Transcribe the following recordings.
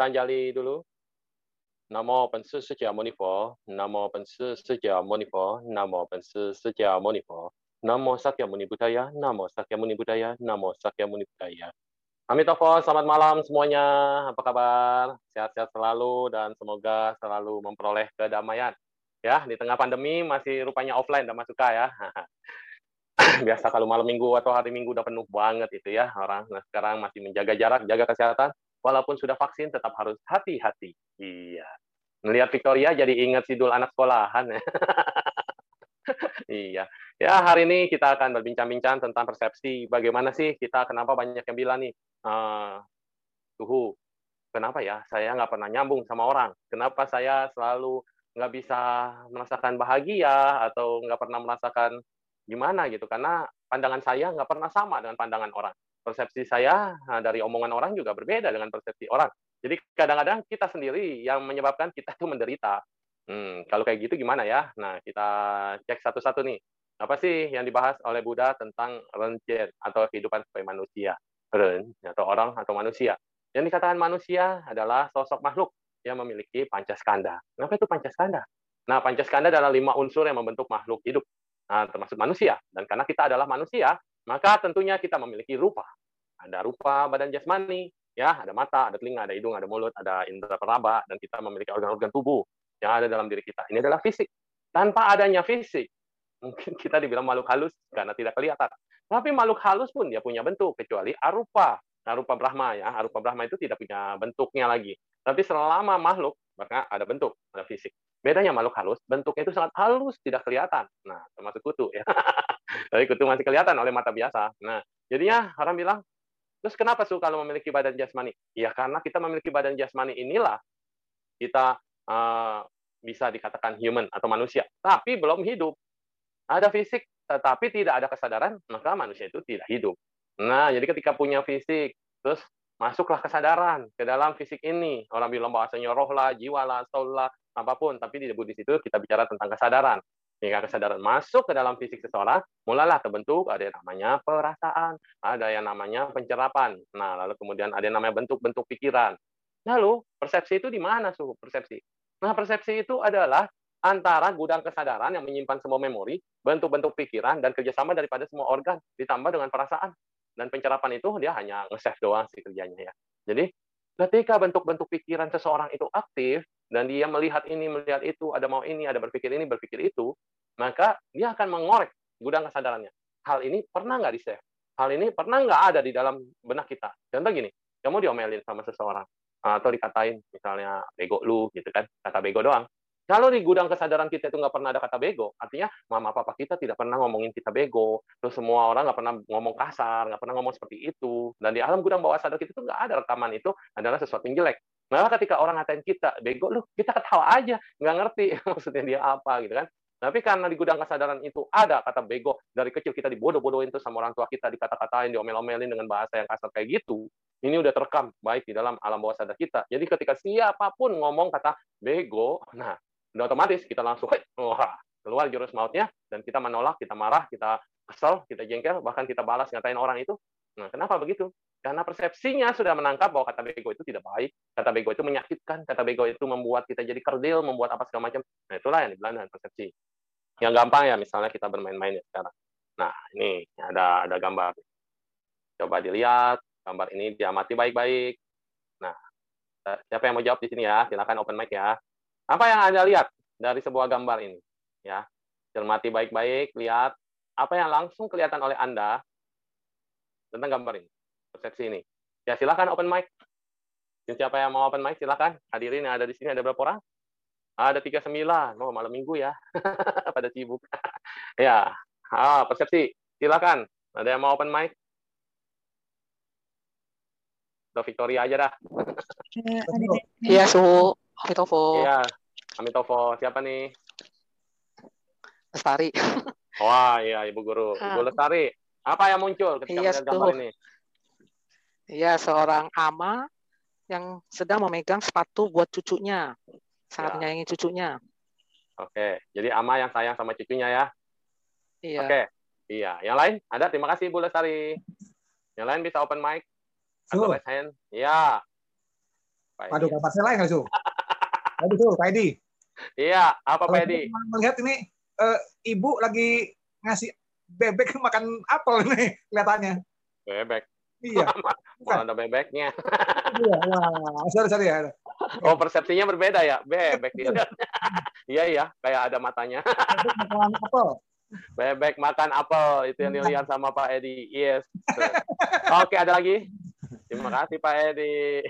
Gitanjali dulu. Namo Pansu Sucia Monifo, Namo Pansu Sucia Monifo, Namo Pansu Sucia Monifo, Namo Sakya Muni Budaya, Namo Sakya Muni Budaya, Namo Sakya Muni Budaya. Amitofo, selamat malam semuanya. Apa kabar? Sehat-sehat selalu dan semoga selalu memperoleh kedamaian. Ya, di tengah pandemi masih rupanya offline dan masuk ya. Biasa kalau malam minggu atau hari minggu udah penuh banget itu ya orang. Nah, sekarang masih menjaga jarak, jaga kesehatan. Walaupun sudah vaksin tetap harus hati-hati. Iya. Melihat Victoria jadi ingat sidul anak sekolahan. iya. Ya, hari ini kita akan berbincang-bincang tentang persepsi. Bagaimana sih kita, kenapa banyak yang bilang nih, uh, Tuhu, kenapa ya saya nggak pernah nyambung sama orang? Kenapa saya selalu nggak bisa merasakan bahagia atau nggak pernah merasakan gimana gitu? Karena pandangan saya nggak pernah sama dengan pandangan orang. Persepsi saya nah, dari omongan orang juga berbeda dengan persepsi orang. Jadi kadang-kadang kita sendiri yang menyebabkan kita itu menderita. Hmm, kalau kayak gitu gimana ya? Nah, kita cek satu-satu nih. Apa sih yang dibahas oleh Buddha tentang renjen atau kehidupan sebagai manusia? Ren, atau orang atau manusia. Yang dikatakan manusia adalah sosok makhluk yang memiliki pancaskanda. Kenapa itu pancaskanda? Nah, pancaskanda adalah lima unsur yang membentuk makhluk hidup, nah, termasuk manusia. Dan karena kita adalah manusia, maka tentunya kita memiliki rupa. Ada rupa badan jasmani, ya, ada mata, ada telinga, ada hidung, ada mulut, ada indera peraba, dan kita memiliki organ-organ tubuh yang ada dalam diri kita. Ini adalah fisik. Tanpa adanya fisik, mungkin kita dibilang makhluk halus karena tidak kelihatan. Tapi makhluk halus pun dia punya bentuk, kecuali arupa. Arupa Brahma ya, arupa Brahma itu tidak punya bentuknya lagi. Tapi selama makhluk, maka ada bentuk, ada fisik. Bedanya makhluk halus, bentuknya itu sangat halus, tidak kelihatan. Nah, termasuk kutu ya. Tapi kutu masih kelihatan oleh mata biasa. Nah, jadinya orang bilang, terus kenapa su kalau memiliki badan jasmani? Ya karena kita memiliki badan jasmani inilah kita uh, bisa dikatakan human atau manusia, tapi belum hidup. Ada fisik, tetapi tidak ada kesadaran, maka manusia itu tidak hidup. Nah, jadi ketika punya fisik, terus masuklah kesadaran ke dalam fisik ini. Orang bilang bahasanya roh lah, jiwa lah, soul lah, apa pun. Tapi di Buddhis itu kita bicara tentang kesadaran. Jika kesadaran masuk ke dalam fisik seseorang, mulailah terbentuk ada yang namanya perasaan, ada yang namanya pencerapan. Nah, lalu kemudian ada yang namanya bentuk-bentuk pikiran. Lalu, persepsi itu di mana, suhu persepsi? Nah, persepsi itu adalah antara gudang kesadaran yang menyimpan semua memori, bentuk-bentuk pikiran, dan kerjasama daripada semua organ, ditambah dengan perasaan. Dan pencerapan itu dia hanya nge-save doang sih kerjanya ya. Jadi ketika bentuk-bentuk pikiran seseorang itu aktif, dan dia melihat ini, melihat itu, ada mau ini, ada berpikir ini, berpikir itu, maka dia akan mengorek gudang kesadarannya. Hal ini pernah nggak di-save? Hal ini pernah nggak ada di dalam benak kita? Contoh gini, kamu diomelin sama seseorang, atau dikatain misalnya bego lu gitu kan, kata bego doang kalau di gudang kesadaran kita itu nggak pernah ada kata bego, artinya mama papa kita tidak pernah ngomongin kita bego, terus semua orang nggak pernah ngomong kasar, nggak pernah ngomong seperti itu, dan di alam gudang bawah sadar kita itu nggak ada rekaman itu adalah sesuatu yang jelek. Maka ketika orang ngatain kita bego, lu kita ketawa aja, nggak ngerti maksudnya dia apa gitu kan. Tapi karena di gudang kesadaran itu ada kata bego, dari kecil kita dibodoh-bodohin tuh sama orang tua kita, dikata-katain, diomel-omelin dengan bahasa yang kasar kayak gitu, ini udah terekam baik di dalam alam bawah sadar kita. Jadi ketika siapa pun ngomong kata bego, nah udah otomatis kita langsung wah, keluar jurus mautnya dan kita menolak, kita marah, kita kesel, kita jengkel, bahkan kita balas ngatain orang itu. Nah, kenapa begitu? Karena persepsinya sudah menangkap bahwa kata bego itu tidak baik, kata bego itu menyakitkan, kata bego itu membuat kita jadi kerdil, membuat apa segala macam. Nah, itulah yang dibilang dengan persepsi. Yang gampang ya, misalnya kita bermain-main ya sekarang. Nah, ini ada ada gambar. Coba dilihat, gambar ini diamati baik-baik. Nah, siapa yang mau jawab di sini ya? Silakan open mic ya. Apa yang Anda lihat dari sebuah gambar ini? Ya, cermati baik-baik, lihat apa yang langsung kelihatan oleh Anda tentang gambar ini, persepsi ini. Ya, silakan open mic. Siapa yang mau open mic, silakan. Hadirin yang ada di sini ada berapa orang? Ada 39. Oh, malam minggu ya. Pada sibuk. ya, ah, persepsi. Silakan. Ada yang mau open mic? Atau Victoria aja dah. Iya, suhu. Amitovo. Iya, Amitovo. Siapa nih? Lestari. Wah, iya Ibu Guru. Ibu Lestari, apa yang muncul ketika iya, melihat gambar ini? Iya, seorang ama yang sedang memegang sepatu buat cucunya. Sangat ya. menyayangi cucunya. Oke, jadi ama yang sayang sama cucunya ya? Iya. Oke, iya. Yang lain? Ada? Terima kasih Ibu Lestari. Yang lain bisa open mic? Atau raise hand? Iya. Pak Waduh, kapan saya lain nggak, Su? Waduh, Su, Pak Edi. Iya, apa Pak Edi? melihat ini, eh, ibu lagi ngasih bebek makan apel nih kelihatannya. Bebek. Iya, Malah ada bebeknya. iya. Wah, sorry, sorry ya. Oh, persepsinya berbeda ya. Bebek dia. Iya, iya, kayak ada matanya. Bebek makan apel. Bebek makan apel itu yang dilihat sama Pak Edi. Yes. Oke, ada lagi? Terima kasih Pak Edi.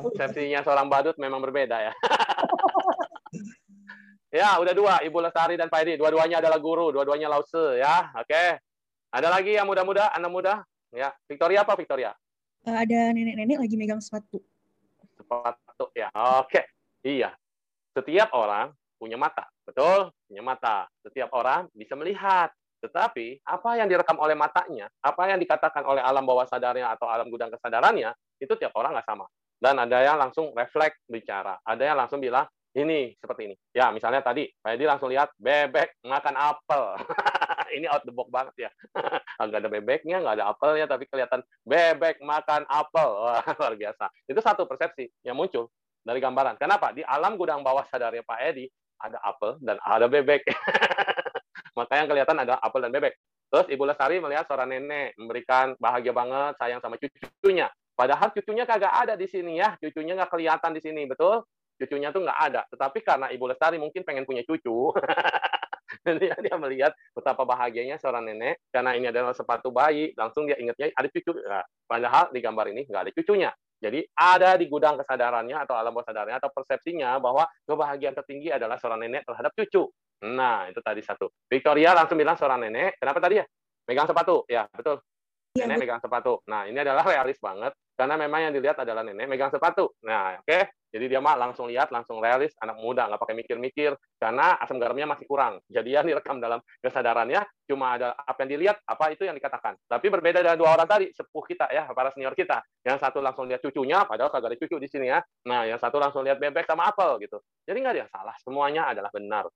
Persepsinya seorang badut memang berbeda ya. ya, udah dua, Ibu Lestari dan Pak Edi. Dua-duanya adalah guru, dua-duanya lause ya. Oke. Ada lagi yang muda-muda, anak muda? Ya, Victoria apa Victoria? Eh, ada nenek-nenek lagi megang sepatu. Sepatu ya. Oke. Iya. Setiap orang punya mata, betul? Punya mata. Setiap orang bisa melihat. Tetapi apa yang direkam oleh matanya, apa yang dikatakan oleh alam bawah sadarnya atau alam gudang kesadarannya, itu tiap orang nggak sama. Dan ada yang langsung refleks bicara, ada yang langsung bilang ini seperti ini. Ya, misalnya tadi Pak Edi langsung lihat bebek makan apel. ini out the box banget ya. Nggak ada bebeknya, nggak ada apelnya, tapi kelihatan bebek makan apel. Luar biasa. Itu satu persepsi yang muncul dari gambaran. Kenapa? Di alam gudang bawah sadarnya Pak Edi ada apel dan ada bebek. Makanya yang kelihatan ada apel dan bebek. Terus Ibu Lestari melihat seorang nenek memberikan bahagia banget sayang sama cucunya. Padahal cucunya kagak ada di sini ya, cucunya nggak kelihatan di sini, betul? Cucunya tuh nggak ada. Tetapi karena Ibu Lestari mungkin pengen punya cucu, dia, dia melihat betapa bahagianya seorang nenek karena ini adalah sepatu bayi, langsung dia ingatnya ada cucu. Nah, padahal di gambar ini nggak ada cucunya. Jadi ada di gudang kesadarannya atau alam bawah sadarnya atau persepsinya bahwa kebahagiaan tertinggi adalah seorang nenek terhadap cucu. Nah, itu tadi satu. Victoria langsung bilang seorang nenek, kenapa tadi ya? Megang sepatu. Ya, betul. Iya, Nenek megang sepatu. Nah, ini adalah realis banget karena memang yang dilihat adalah nenek megang sepatu. Nah, oke. Jadi dia mah langsung lihat, langsung realis, anak muda, nggak pakai mikir-mikir karena asam garamnya masih kurang. Jadi yang direkam dalam kesadarannya cuma ada apa yang dilihat, apa itu yang dikatakan. Tapi berbeda dengan dua orang tadi, sepuh kita ya, para senior kita. Yang satu langsung lihat cucunya, padahal kagak ada cucu di sini ya. Nah, yang satu langsung lihat bebek sama apel gitu. Jadi nggak ada yang salah, semuanya adalah benar.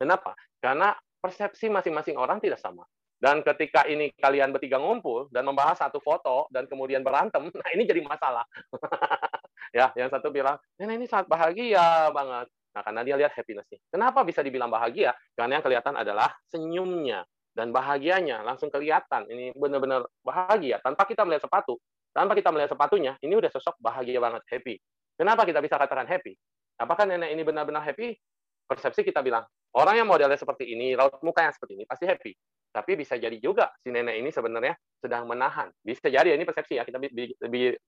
Kenapa? Karena persepsi masing-masing orang tidak sama. Dan ketika ini kalian bertiga ngumpul dan membahas satu foto dan kemudian berantem, nah ini jadi masalah. ya, yang satu bilang, nenek ini sangat bahagia banget. Nah, karena dia lihat happiness-nya. Kenapa bisa dibilang bahagia? Karena yang kelihatan adalah senyumnya dan bahagianya langsung kelihatan. Ini benar-benar bahagia tanpa kita melihat sepatu. Tanpa kita melihat sepatunya, ini udah sosok bahagia banget, happy. Kenapa kita bisa katakan happy? Apakah nenek ini benar-benar happy? Persepsi kita bilang, orang yang modelnya seperti ini, raut muka yang seperti ini, pasti happy. Tapi bisa jadi juga si nenek ini sebenarnya sedang menahan. Bisa jadi ini persepsi ya, kita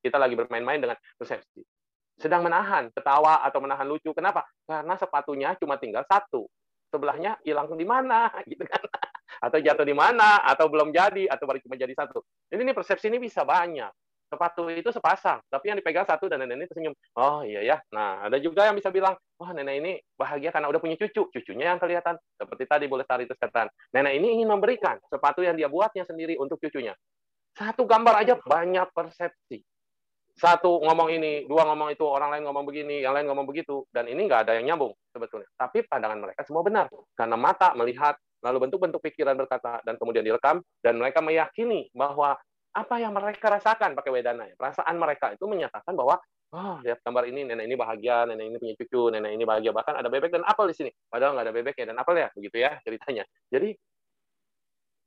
kita lagi bermain-main dengan persepsi. Sedang menahan ketawa atau menahan lucu. Kenapa? Karena sepatunya cuma tinggal satu. Sebelahnya hilang di mana gitu kan. Atau jatuh di mana, atau belum jadi, atau baru cuma jadi satu. Jadi ini persepsi ini bisa banyak sepatu itu sepasang, tapi yang dipegang satu dan nenek ini tersenyum. Oh iya ya. Nah, ada juga yang bisa bilang, wah nenek ini bahagia karena udah punya cucu. Cucunya yang kelihatan. Seperti tadi boleh tarik itu setan. Nenek ini ingin memberikan sepatu yang dia buatnya sendiri untuk cucunya. Satu gambar aja banyak persepsi. Satu ngomong ini, dua ngomong itu, orang lain ngomong begini, yang lain ngomong begitu. Dan ini nggak ada yang nyambung sebetulnya. Tapi pandangan mereka semua benar. Karena mata melihat, lalu bentuk-bentuk pikiran berkata, dan kemudian direkam, dan mereka meyakini bahwa apa yang mereka rasakan pakai wedana ya. Perasaan mereka itu menyatakan bahwa oh lihat gambar ini nenek ini bahagia, nenek ini punya cucu, nenek ini bahagia bahkan ada bebek dan apel di sini. Padahal nggak ada bebeknya dan apel ya, begitu ya ceritanya. Jadi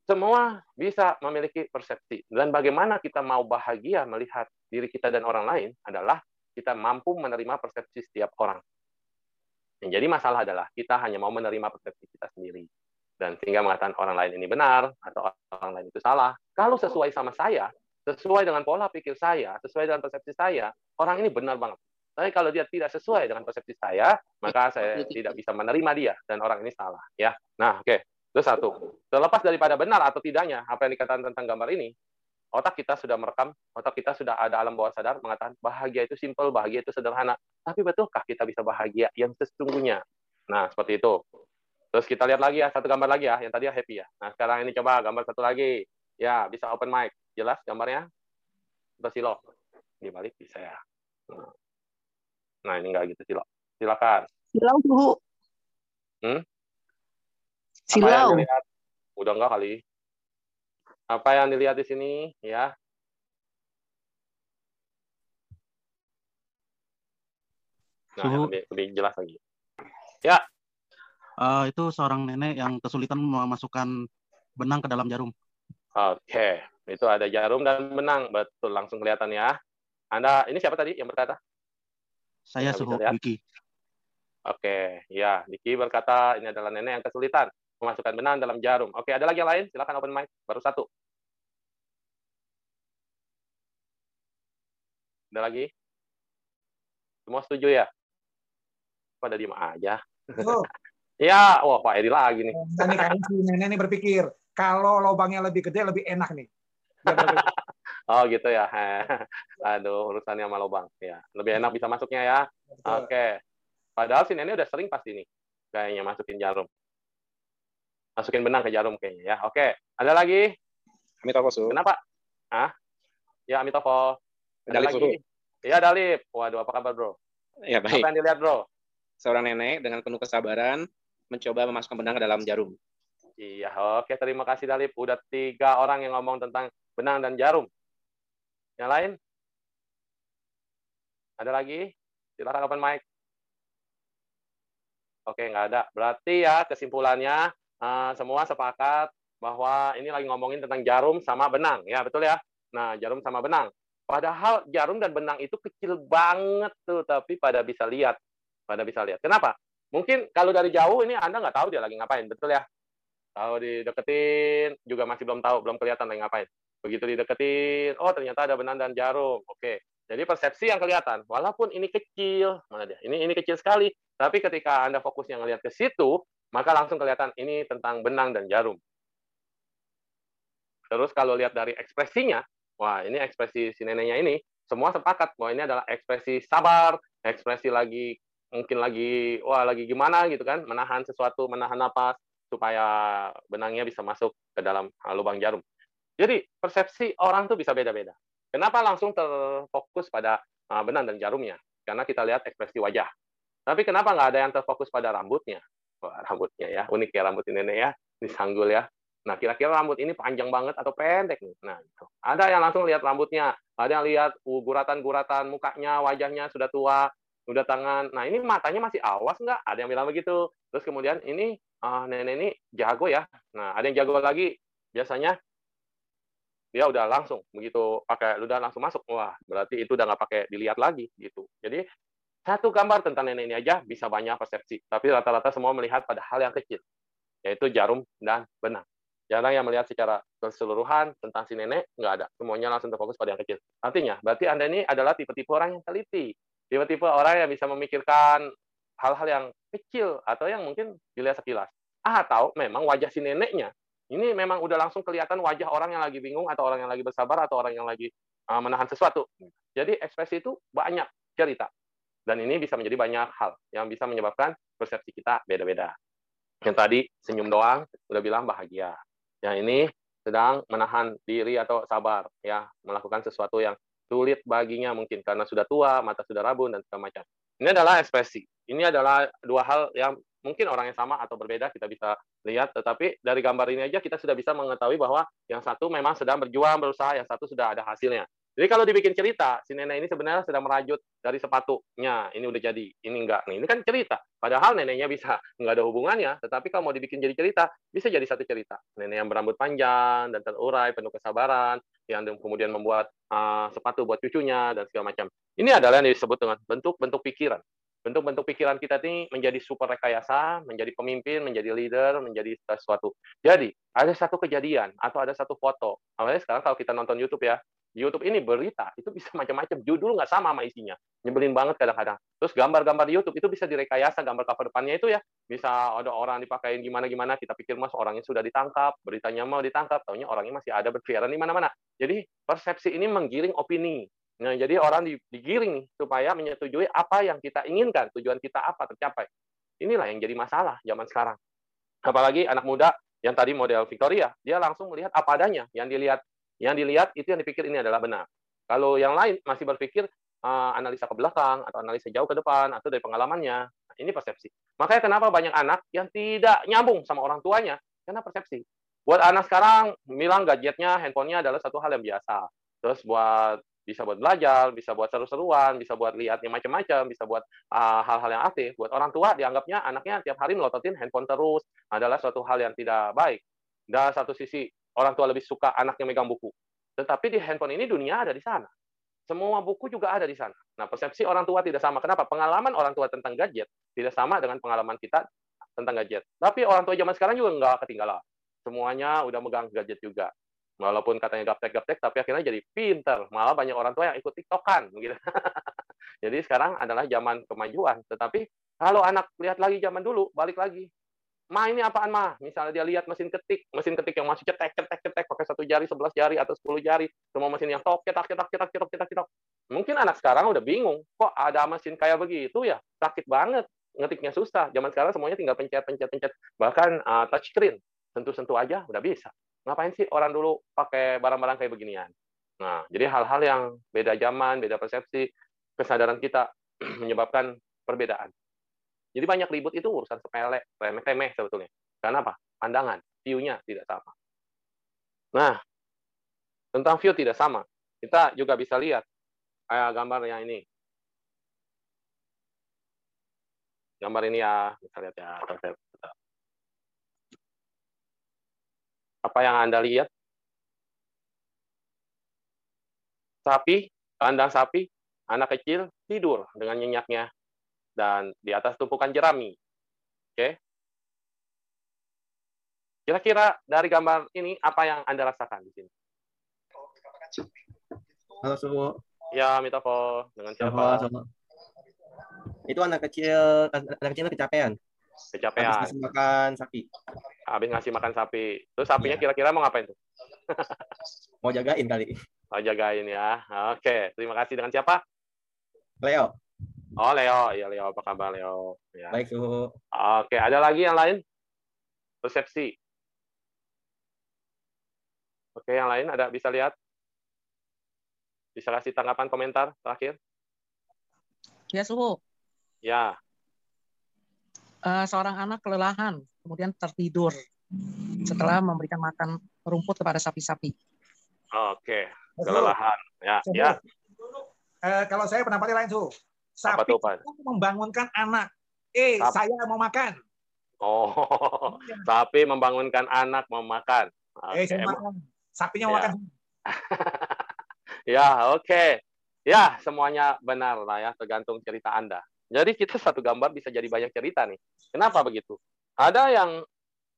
semua bisa memiliki persepsi dan bagaimana kita mau bahagia melihat diri kita dan orang lain adalah kita mampu menerima persepsi setiap orang. Jadi masalah adalah kita hanya mau menerima persepsi kita sendiri dan sehingga mengatakan orang lain ini benar atau orang lain itu salah. Kalau sesuai sama saya, sesuai dengan pola pikir saya, sesuai dengan persepsi saya, orang ini benar banget. Tapi kalau dia tidak sesuai dengan persepsi saya, maka saya tidak bisa menerima dia dan orang ini salah. Ya, nah oke, okay. itu satu. Terlepas daripada benar atau tidaknya apa yang dikatakan tentang gambar ini, otak kita sudah merekam, otak kita sudah ada alam bawah sadar mengatakan bahagia itu simple, bahagia itu sederhana. Tapi betulkah kita bisa bahagia yang sesungguhnya? Nah, seperti itu. Terus kita lihat lagi ya, satu gambar lagi ya, yang tadi ya happy ya. Nah, sekarang ini coba gambar satu lagi. Ya, bisa open mic. Jelas gambarnya? Atau silo? Dibalik bisa ya. Nah, ini enggak gitu, silo. Silakan. Silau tuh. Hmm? Silau. Udah enggak kali? Apa yang dilihat di sini? Ya. Nah, lebih, lebih jelas lagi. Eh, itu seorang nenek yang kesulitan memasukkan benang ke dalam jarum. Oke, itu ada jarum dan benang. Betul, langsung kelihatan ya. Anda, ini siapa tadi yang berkata? Saya lihat. Wiki. Oke, ya, Diki berkata ini adalah nenek yang kesulitan memasukkan benang dalam jarum. Oke, ada lagi yang lain? Silakan open mic. Baru satu. Ada lagi? Semua setuju ya? Pada diem aja. Oh, Ya, wah Pak Edi lagi nih. nah, nih kayaknya si nenek nih berpikir kalau lubangnya lebih gede lebih enak nih. Oh gitu ya. Aduh, urusannya sama lubang. Ya, lebih enak bisa masuknya ya. betul. Oke. Padahal si nenek udah sering pasti nih kayaknya masukin jarum. Masukin benang ke jarum kayaknya ya. Oke. Ada lagi? Amitovo Su. Kenapa? Ah? Ya Amitovo. Ada Dalip Suhu. lagi? Iya Dalip. Waduh, apa kabar bro? Ya baik. Apa yang dilihat bro? Seorang nenek dengan penuh kesabaran mencoba memasukkan benang ke dalam jarum. Iya, oke. Terima kasih Dalip. Udah tiga orang yang ngomong tentang benang dan jarum. Yang lain? Ada lagi? Silakan open mic. Oke, nggak ada. Berarti ya kesimpulannya eh, semua sepakat bahwa ini lagi ngomongin tentang jarum sama benang, ya betul ya. Nah, jarum sama benang. Padahal jarum dan benang itu kecil banget tuh, tapi pada bisa lihat, pada bisa lihat. Kenapa? Mungkin kalau dari jauh ini Anda nggak tahu dia lagi ngapain, betul ya? Kalau dideketin juga masih belum tahu, belum kelihatan lagi ngapain. Begitu dideketin, oh ternyata ada benang dan jarum. Oke. Jadi persepsi yang kelihatan, walaupun ini kecil, mana dia? Ini ini kecil sekali, tapi ketika Anda fokusnya ngelihat ke situ, maka langsung kelihatan ini tentang benang dan jarum. Terus kalau lihat dari ekspresinya, wah ini ekspresi si neneknya ini, semua sepakat bahwa ini adalah ekspresi sabar, ekspresi lagi mungkin lagi wah lagi gimana gitu kan, menahan sesuatu, menahan napas supaya benangnya bisa masuk ke dalam lubang jarum. Jadi persepsi orang tuh bisa beda-beda. Kenapa langsung terfokus pada uh, benang dan jarumnya? Karena kita lihat ekspresi wajah. Tapi kenapa nggak ada yang terfokus pada rambutnya? Wah, rambutnya ya, unik ya rambut ini ya, disanggul ya. Nah, kira-kira rambut ini panjang banget atau pendek nih? Nah, gitu. ada yang langsung lihat rambutnya, ada yang lihat uh, guratan-guratan mukanya, wajahnya sudah tua, udah tangan. Nah, ini matanya masih awas nggak? Ada yang bilang begitu. Terus kemudian ini ah, nenek ini jago ya. Nah, ada yang jago lagi. Biasanya dia udah langsung begitu pakai udah langsung masuk. Wah, berarti itu udah nggak pakai dilihat lagi gitu. Jadi satu gambar tentang nenek ini aja bisa banyak persepsi, tapi rata-rata semua melihat pada hal yang kecil, yaitu jarum dan benang. Jarang yang melihat secara keseluruhan tentang si nenek, nggak ada. Semuanya langsung terfokus pada yang kecil. Artinya, berarti Anda ini adalah tipe-tipe orang yang teliti. Tipe-tipe orang yang bisa memikirkan hal-hal yang kecil atau yang mungkin dilihat sekilas. Atau memang wajah si neneknya, ini memang udah langsung kelihatan wajah orang yang lagi bingung atau orang yang lagi bersabar atau orang yang lagi uh, menahan sesuatu. Jadi ekspresi itu banyak cerita. Dan ini bisa menjadi banyak hal yang bisa menyebabkan persepsi kita beda-beda. Yang tadi senyum doang udah bilang bahagia. Yang ini sedang menahan diri atau sabar ya melakukan sesuatu yang sulit baginya mungkin karena sudah tua, mata sudah rabun dan segala macam. Ini adalah ekspresi. Ini adalah dua hal yang mungkin orang yang sama atau berbeda kita bisa lihat, tetapi dari gambar ini aja kita sudah bisa mengetahui bahwa yang satu memang sedang berjuang berusaha, yang satu sudah ada hasilnya. Jadi kalau dibikin cerita, si nenek ini sebenarnya sedang merajut dari sepatunya. Ini udah jadi, ini enggak. Nih, ini kan cerita. Padahal neneknya bisa enggak ada hubungannya, tetapi kalau mau dibikin jadi cerita, bisa jadi satu cerita. Nenek yang berambut panjang dan terurai, penuh kesabaran, yang kemudian membuat uh, sepatu buat cucunya dan segala macam. Ini adalah yang disebut dengan bentuk-bentuk pikiran. Bentuk-bentuk pikiran kita ini menjadi super rekayasa, menjadi pemimpin, menjadi leader, menjadi sesuatu. Jadi, ada satu kejadian atau ada satu foto. Awalnya sekarang kalau kita nonton YouTube ya, YouTube ini berita itu bisa macam-macam. Judul nggak sama sama isinya. Nyebelin banget kadang-kadang. Terus gambar-gambar di YouTube itu bisa direkayasa gambar cover depannya itu ya. Bisa ada orang dipakein gimana-gimana kita pikir mas orangnya sudah ditangkap beritanya mau ditangkap. Taunya orangnya masih ada berkeliaran di mana-mana. Jadi persepsi ini menggiring opini. Nah jadi orang digiring supaya menyetujui apa yang kita inginkan tujuan kita apa tercapai. Inilah yang jadi masalah zaman sekarang. Apalagi anak muda yang tadi model Victoria dia langsung melihat apa adanya yang dilihat yang dilihat itu yang dipikir ini adalah benar. Kalau yang lain masih berpikir uh, analisa ke belakang atau analisa jauh ke depan atau dari pengalamannya, nah, ini persepsi. Makanya kenapa banyak anak yang tidak nyambung sama orang tuanya karena persepsi. Buat anak sekarang bilang gadgetnya, handphonenya adalah satu hal yang biasa. Terus buat bisa buat belajar, bisa buat seru-seruan, bisa buat lihat yang macam-macam, bisa buat uh, hal-hal yang aktif. Buat orang tua dianggapnya anaknya tiap hari melototin handphone terus adalah suatu hal yang tidak baik. Dan satu sisi orang tua lebih suka anaknya megang buku. Tetapi di handphone ini dunia ada di sana. Semua buku juga ada di sana. Nah, persepsi orang tua tidak sama. Kenapa? Pengalaman orang tua tentang gadget tidak sama dengan pengalaman kita tentang gadget. Tapi orang tua zaman sekarang juga nggak ketinggalan. Semuanya udah megang gadget juga walaupun katanya gaptek-gaptek tapi akhirnya jadi pinter malah banyak orang tua yang ikut tiktokan gitu jadi sekarang adalah zaman kemajuan tetapi kalau anak lihat lagi zaman dulu balik lagi ma ini apaan mah misalnya dia lihat mesin ketik mesin ketik yang masih cetek cetek cetek pakai satu jari sebelas jari atau sepuluh jari semua mesin yang tok cetak cetak cetak cetak cetak cetak mungkin anak sekarang udah bingung kok ada mesin kayak begitu ya? Sakit banget ngetiknya susah. Zaman sekarang semuanya tinggal pencet pencet pencet. Bahkan uh, touch screen sentuh sentuh aja udah bisa. Ngapain sih orang dulu pakai barang-barang kayak beginian? Nah, jadi hal-hal yang beda zaman, beda persepsi, kesadaran kita menyebabkan perbedaan. Jadi banyak ribut itu urusan sepele, remeh-temeh sebetulnya. Karena apa? Pandangan, view-nya tidak sama. Nah, tentang view tidak sama, kita juga bisa lihat kayak gambar yang ini. Gambar ini ya, bisa lihat ya. Apa yang Anda lihat? Sapi, kandang sapi, anak kecil tidur dengan nyenyaknya dan di atas tumpukan jerami. Oke. Kira-kira dari gambar ini apa yang Anda rasakan di sini? Halo, Suhu. Ya, Mitofo. Dengan siapa? Halo, Itu anak kecil, anak kecil kecapean. Kecapean. Habis makan sapi habis ngasih makan sapi. Terus sapinya kira kira-kira mau ngapain tuh? mau jagain kali. Mau jagain ya. Oke, terima kasih. Dengan siapa? Leo. Oh, Leo. Iya, Leo. Apa kabar, Leo? Ya. Baik, Suhu. Oke, ada lagi yang lain? Persepsi. Oke, yang lain ada bisa lihat? Bisa kasih tanggapan komentar terakhir? Ya, Suhu. Ya. Uh, seorang anak kelelahan kemudian tertidur setelah memberikan makan rumput kepada sapi-sapi. Oke, kelelahan. Ya, ya. Uh, kalau saya pendapatnya lain, tuh. Sapi itu membangunkan anak. Eh, Sapi. saya mau makan. Oh, ya. sapi membangunkan anak mau makan. Okay. Eh, saya makan. Sapinya mau ya. makan. ya, oke. Okay. Ya, semuanya benar lah ya, tergantung cerita Anda. Jadi kita satu gambar bisa jadi banyak cerita nih. Kenapa begitu? Ada yang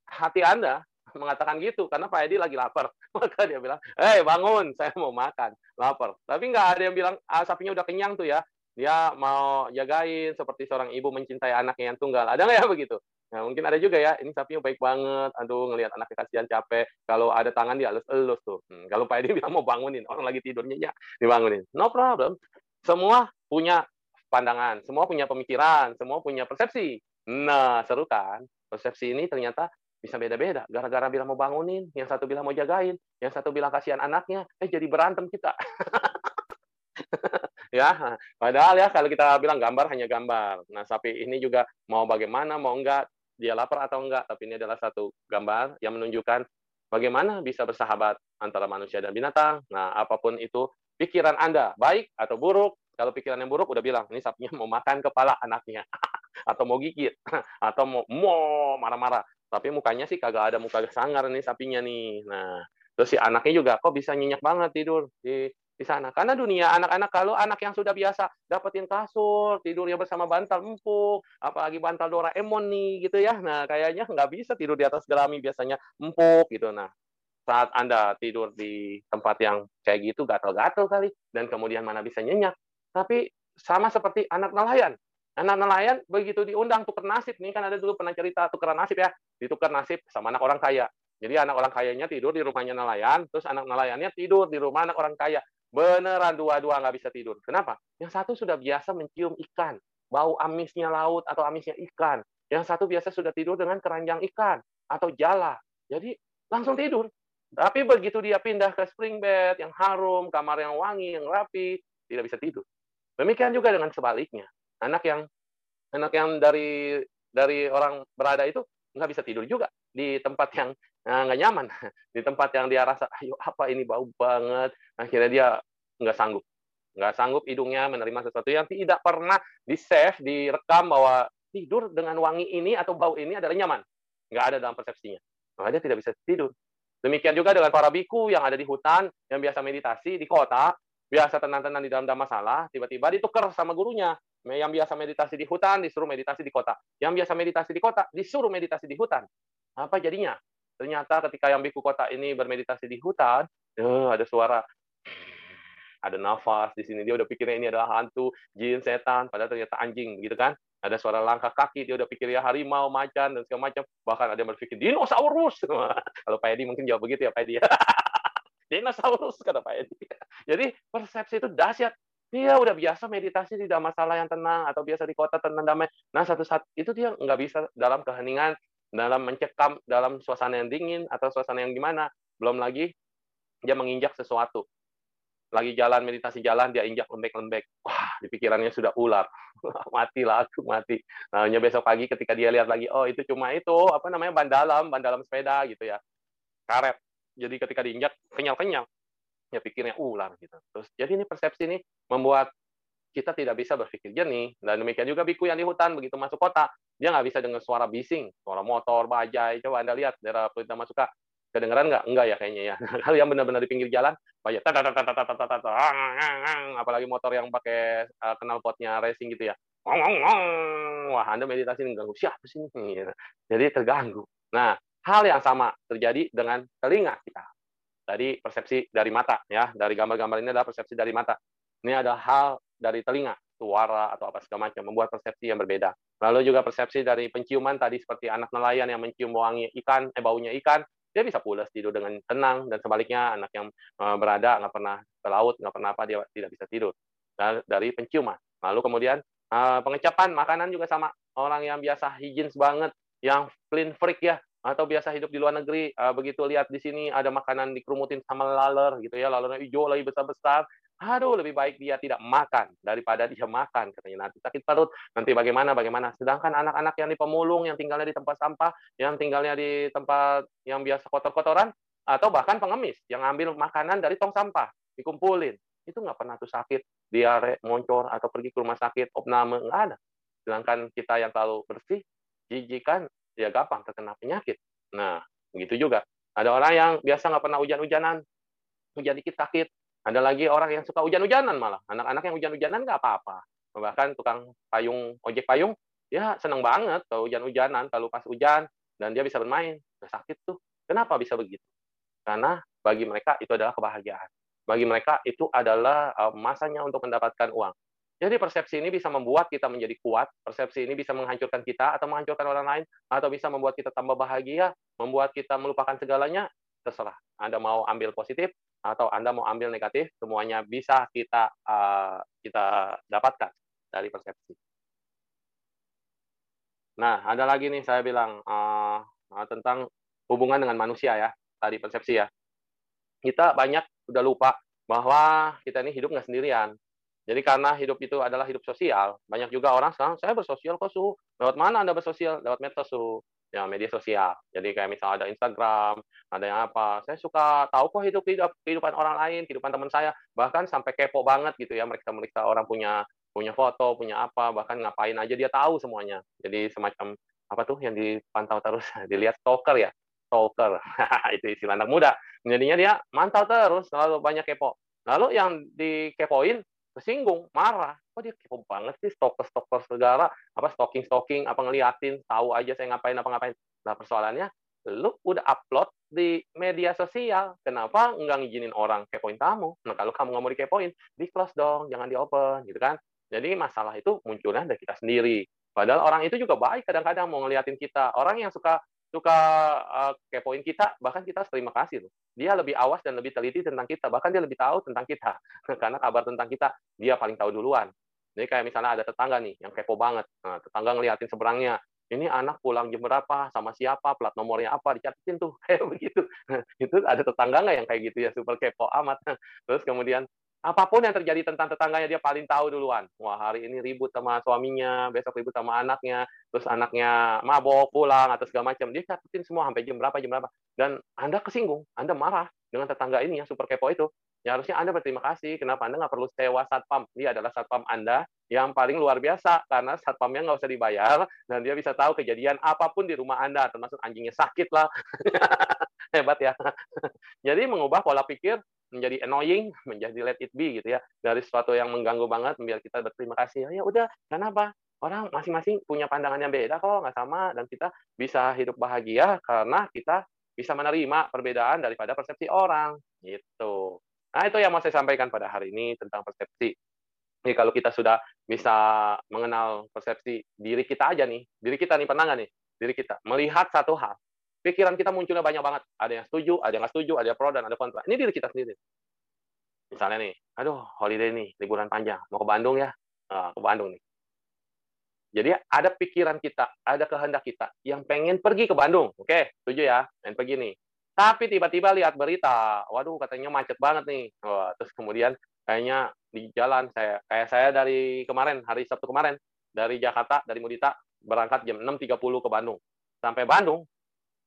hati Anda mengatakan gitu karena Pak Edi lagi lapar. Maka dia bilang, "Eh, hey, bangun, saya mau makan, lapar." Tapi nggak ada yang bilang, ah, sapinya udah kenyang tuh ya. Dia mau jagain seperti seorang ibu mencintai anaknya yang tunggal. Ada nggak ya begitu? Nah, mungkin ada juga ya, ini sapinya baik banget. Aduh, ngelihat anaknya kasihan capek. Kalau ada tangan dia elus-elus tuh. Hmm, kalau Pak Edi bilang mau bangunin, orang lagi tidurnya ya dibangunin. No problem. Semua punya pandangan, semua punya pemikiran, semua punya persepsi. Nah, seru kan? persepsi ini ternyata bisa beda-beda. Gara-gara bilang mau bangunin, yang satu bilang mau jagain, yang satu bilang kasihan anaknya, eh jadi berantem kita. ya, padahal ya kalau kita bilang gambar hanya gambar. Nah, sapi ini juga mau bagaimana, mau enggak, dia lapar atau enggak, tapi ini adalah satu gambar yang menunjukkan bagaimana bisa bersahabat antara manusia dan binatang. Nah, apa pun itu pikiran Anda, baik atau buruk, kalau pikiran yang buruk udah bilang, ini sapinya mau makan kepala anaknya. atau mau gigit atau mau mau marah-marah tapi mukanya sih kagak ada muka sangar nih sapinya nih nah terus si anaknya juga kok bisa nyenyak banget tidur di di sana. Karena dunia anak-anak kalau anak yang sudah biasa dapetin kasur tidurnya bersama bantal empuk apalagi bantal Doraemon nih gitu ya. Nah kayaknya nggak bisa tidur di atas jerami biasanya empuk gitu. Nah saat anda tidur di tempat yang kayak gitu gatal-gatal kali dan kemudian mana bisa nyenyak. Tapi sama seperti anak nelayan. Anak nelayan begitu diundang tuker nasib nih kan ada dulu pernah cerita tukeran nasib ya, ditukar nasib sama anak orang kaya. Jadi anak orang kayanya tidur di rumahnya nelayan, terus anak nelayannya tidur di rumah anak orang kaya. Beneran dua-dua nggak bisa tidur. Kenapa? Yang satu sudah biasa mencium ikan, bau amisnya laut atau amisnya ikan. Yang satu biasa sudah tidur dengan keranjang ikan atau jala. Jadi langsung tidur. Tapi begitu dia pindah ke spring bed yang harum, kamar yang wangi, yang rapi, tidak bisa tidur. Demikian juga dengan sebaliknya anak yang anak yang dari dari orang berada itu nggak bisa tidur juga di tempat yang eh, nggak nyaman di tempat yang dia rasa ayo apa ini bau banget akhirnya dia nggak sanggup nggak sanggup hidungnya menerima sesuatu yang tidak pernah di-save, direkam bahwa tidur dengan wangi ini atau bau ini adalah nyaman. Nggak ada dalam persepsinya. Maka dia tidak bisa tidur. Demikian juga dengan para biku yang ada di hutan, yang biasa meditasi di kota, biasa tenang-tenang di dalam masalah, tiba-tiba ditukar sama gurunya. Yang biasa meditasi di hutan, disuruh meditasi di kota. Yang biasa meditasi di kota, disuruh meditasi di hutan. Apa jadinya? Ternyata ketika yang biku kota ini bermeditasi di hutan, eh, ada suara ada nafas di sini dia udah pikirnya ini adalah hantu jin setan padahal ternyata anjing gitu kan? Ada suara langkah kaki dia udah pikir ya harimau macan dan segala macam. Bahkan ada yang berpikir dinosaurus! Kalau Pak Edi mungkin jawab begitu ya Pak Edi dinosaurus! kata Pak Edi. Jadi persepsi itu dahsyat. Dia udah biasa meditasi tidak masalah yang tenang atau biasa di kota tenang damai. Nah satu saat itu dia nggak bisa dalam keheningan dalam mencekam dalam suasana yang dingin atau suasana yang gimana. Belum lagi dia menginjak sesuatu lagi jalan meditasi jalan dia injak lembek-lembek. Wah di pikirannya sudah ular. Mati lah aku mati. Nah besok pagi ketika dia lihat lagi oh itu cuma itu apa namanya ban dalam ban dalam sepeda gitu ya. Karet. Jadi ketika diinjak kenyal-kenyal. Ya pikirnya ular gitu. Terus jadi ini persepsi ini membuat kita tidak bisa berpikir jernih. Dan demikian juga biku yang di hutan begitu masuk kota dia nggak bisa dengar suara bising suara motor bajai. Coba anda lihat daerah pelita masuka kedengeran nggak? Enggak ya kayaknya ya. Kalau yang benar-benar di pinggir jalan, banyak apalagi motor yang pakai uh, knalpotnya racing gitu ya. Wah, Anda meditasi ganggu siapa sih ini? Jadi terganggu. Nah, hal yang sama terjadi dengan telinga kita. Tadi persepsi dari mata ya, dari gambar-gambar ini adalah persepsi dari mata. Ini ada hal dari telinga, suara atau apa segala macam membuat persepsi yang berbeda. Lalu juga persepsi dari penciuman tadi seperti anak nelayan yang mencium wangi ikan, eh baunya ikan, dia bisa pulas tidur dengan tenang dan sebaliknya anak yang uh, berada nggak pernah ke laut nggak pernah apa dia tidak bisa tidur. Dari penciuman. Lalu kemudian uh, pengecapan makanan juga sama. Orang yang biasa higienis banget yang clean freak ya atau biasa hidup di luar negeri uh, begitu lihat di sini ada makanan dikerumutin sama laler gitu ya lalernya hijau lagi besar besar aduh lebih baik dia tidak makan daripada dia makan katanya nanti sakit perut. Nanti bagaimana bagaimana? Sedangkan anak-anak yang di pemulung yang tinggalnya di tempat sampah yang tinggalnya di tempat yang biasa kotor-kotoran atau bahkan pengemis yang ambil makanan dari tong sampah dikumpulin. Itu nggak pernah tuh sakit. Diare moncor atau pergi ke rumah sakit opname nggak ada. Sedangkan kita yang terlalu bersih jijikan ya gampang terkena penyakit. Nah begitu juga. Ada orang yang biasa nggak pernah hujan-hujanan. Hujan dikit sakit ada lagi orang yang suka hujan-hujanan malah. Anak-anak yang hujan-hujanan nggak apa-apa. Bahkan tukang payung, ojek payung, ya seneng banget kalau hujan-hujanan, kalau pas hujan, dan dia bisa bermain. Nggak sakit tuh. Kenapa bisa begitu? Karena bagi mereka itu adalah kebahagiaan. Bagi mereka itu adalah eh, masanya untuk mendapatkan uang. Jadi persepsi ini bisa membuat kita menjadi kuat, persepsi ini bisa menghancurkan kita atau menghancurkan orang lain, atau bisa membuat kita tambah bahagia, membuat kita melupakan segalanya, terserah. Anda mau ambil positif atau Anda mau ambil negatif, semuanya bisa kita uh, kita dapatkan dari persepsi. Nah, ada lagi nih saya bilang uh, tentang hubungan dengan manusia ya, tadi persepsi ya. Kita banyak udah lupa bahwa kita ini hidup nggak sendirian. Jadi karena hidup itu adalah hidup sosial, banyak juga orang sekarang saya bersosial kok su. Lewat mana Anda bersosial? Lewat medsos su ya media sosial. Jadi kayak misalnya ada Instagram, ada yang apa. Saya suka tahu kok hidup kehidupan orang lain, kehidupan teman saya, bahkan sampai kepo banget gitu ya mereka mereka orang punya punya foto, punya apa, bahkan ngapain aja dia tahu semuanya. Jadi semacam apa tuh yang dipantau terus, dilihat stalker ya, stalker. itu istilah anak muda. Jadinya dia mantau terus, selalu banyak kepo. Lalu yang dikepoin tersinggung, marah. Kok dia kepo banget sih stalker-stalker segala, apa stalking-stalking, apa ngeliatin, tahu aja saya ngapain apa ngapain. Nah persoalannya, lu udah upload di media sosial, kenapa nggak ngizinin orang kepoin kamu? Nah kalau kamu nggak mau dikepoin, di close dong, jangan di open, gitu kan? Jadi masalah itu munculnya dari kita sendiri. Padahal orang itu juga baik kadang-kadang mau ngeliatin kita. Orang yang suka suka uh, kepoin kita, bahkan kita harus terima kasih loh. Dia lebih awas dan lebih teliti tentang kita, bahkan dia lebih tahu tentang kita. Karena kabar tentang kita, dia paling tahu duluan. Jadi kayak misalnya ada tetangga nih, yang kepo banget. Nah, tetangga ngeliatin seberangnya, ini anak pulang jam berapa, sama siapa, plat nomornya apa, dicatetin tuh, kayak begitu. itu ada tetangga nggak yang kayak gitu ya, super kepo amat. Terus kemudian apa pun yang terjadi tentang tetangganya dia paling tahu duluan. Wah hari ini ribut sama suaminya, besok ribut sama anaknya, terus anaknya mabok pulang atau segala macam. Dia catetin semua sampai jam berapa jam berapa. Dan Anda kesinggung, Anda marah dengan tetangga ini yang super kepo itu. ya harusnya Anda berterima kasih. Kenapa Anda nggak perlu sewa satpam? Dia adalah satpam Anda yang paling luar biasa karena satpamnya nggak usah dibayar dan dia bisa tahu kejadian apa pun di rumah Anda, termasuk anjingnya sakit lah. Hebat ya. Jadi mengubah pola pikir menjadi annoying, menjadi let it be gitu ya. Dari sesuatu yang mengganggu banget, biar kita berterima kasih. Ya udah, kenapa? Orang masing-masing punya pandangan yang beda kok, nggak sama. Dan kita bisa hidup bahagia karena kita bisa menerima perbedaan daripada persepsi orang. Gitu. Nah, itu yang mau saya sampaikan pada hari ini tentang persepsi. Jadi kalau kita sudah bisa mengenal persepsi diri kita aja nih, diri kita nih pernah nggak nih, diri kita melihat satu hal, pikiran kita munculnya banyak banget. Ada yang setuju, ada yang nggak setuju, ada yang pro dan ada kontra. Ini diri kita sendiri. Misalnya nih, aduh holiday nih, liburan panjang, mau ke Bandung ya, nah, ke Bandung nih. Jadi ada pikiran kita, ada kehendak kita yang pengen pergi ke Bandung. Oke, setuju ya, pengen pergi nih. Tapi tiba-tiba lihat berita, waduh katanya macet banget nih. Wah, terus kemudian kayaknya di jalan saya kayak saya dari kemarin hari Sabtu kemarin dari Jakarta dari Mudita berangkat jam 6.30 ke Bandung. Sampai Bandung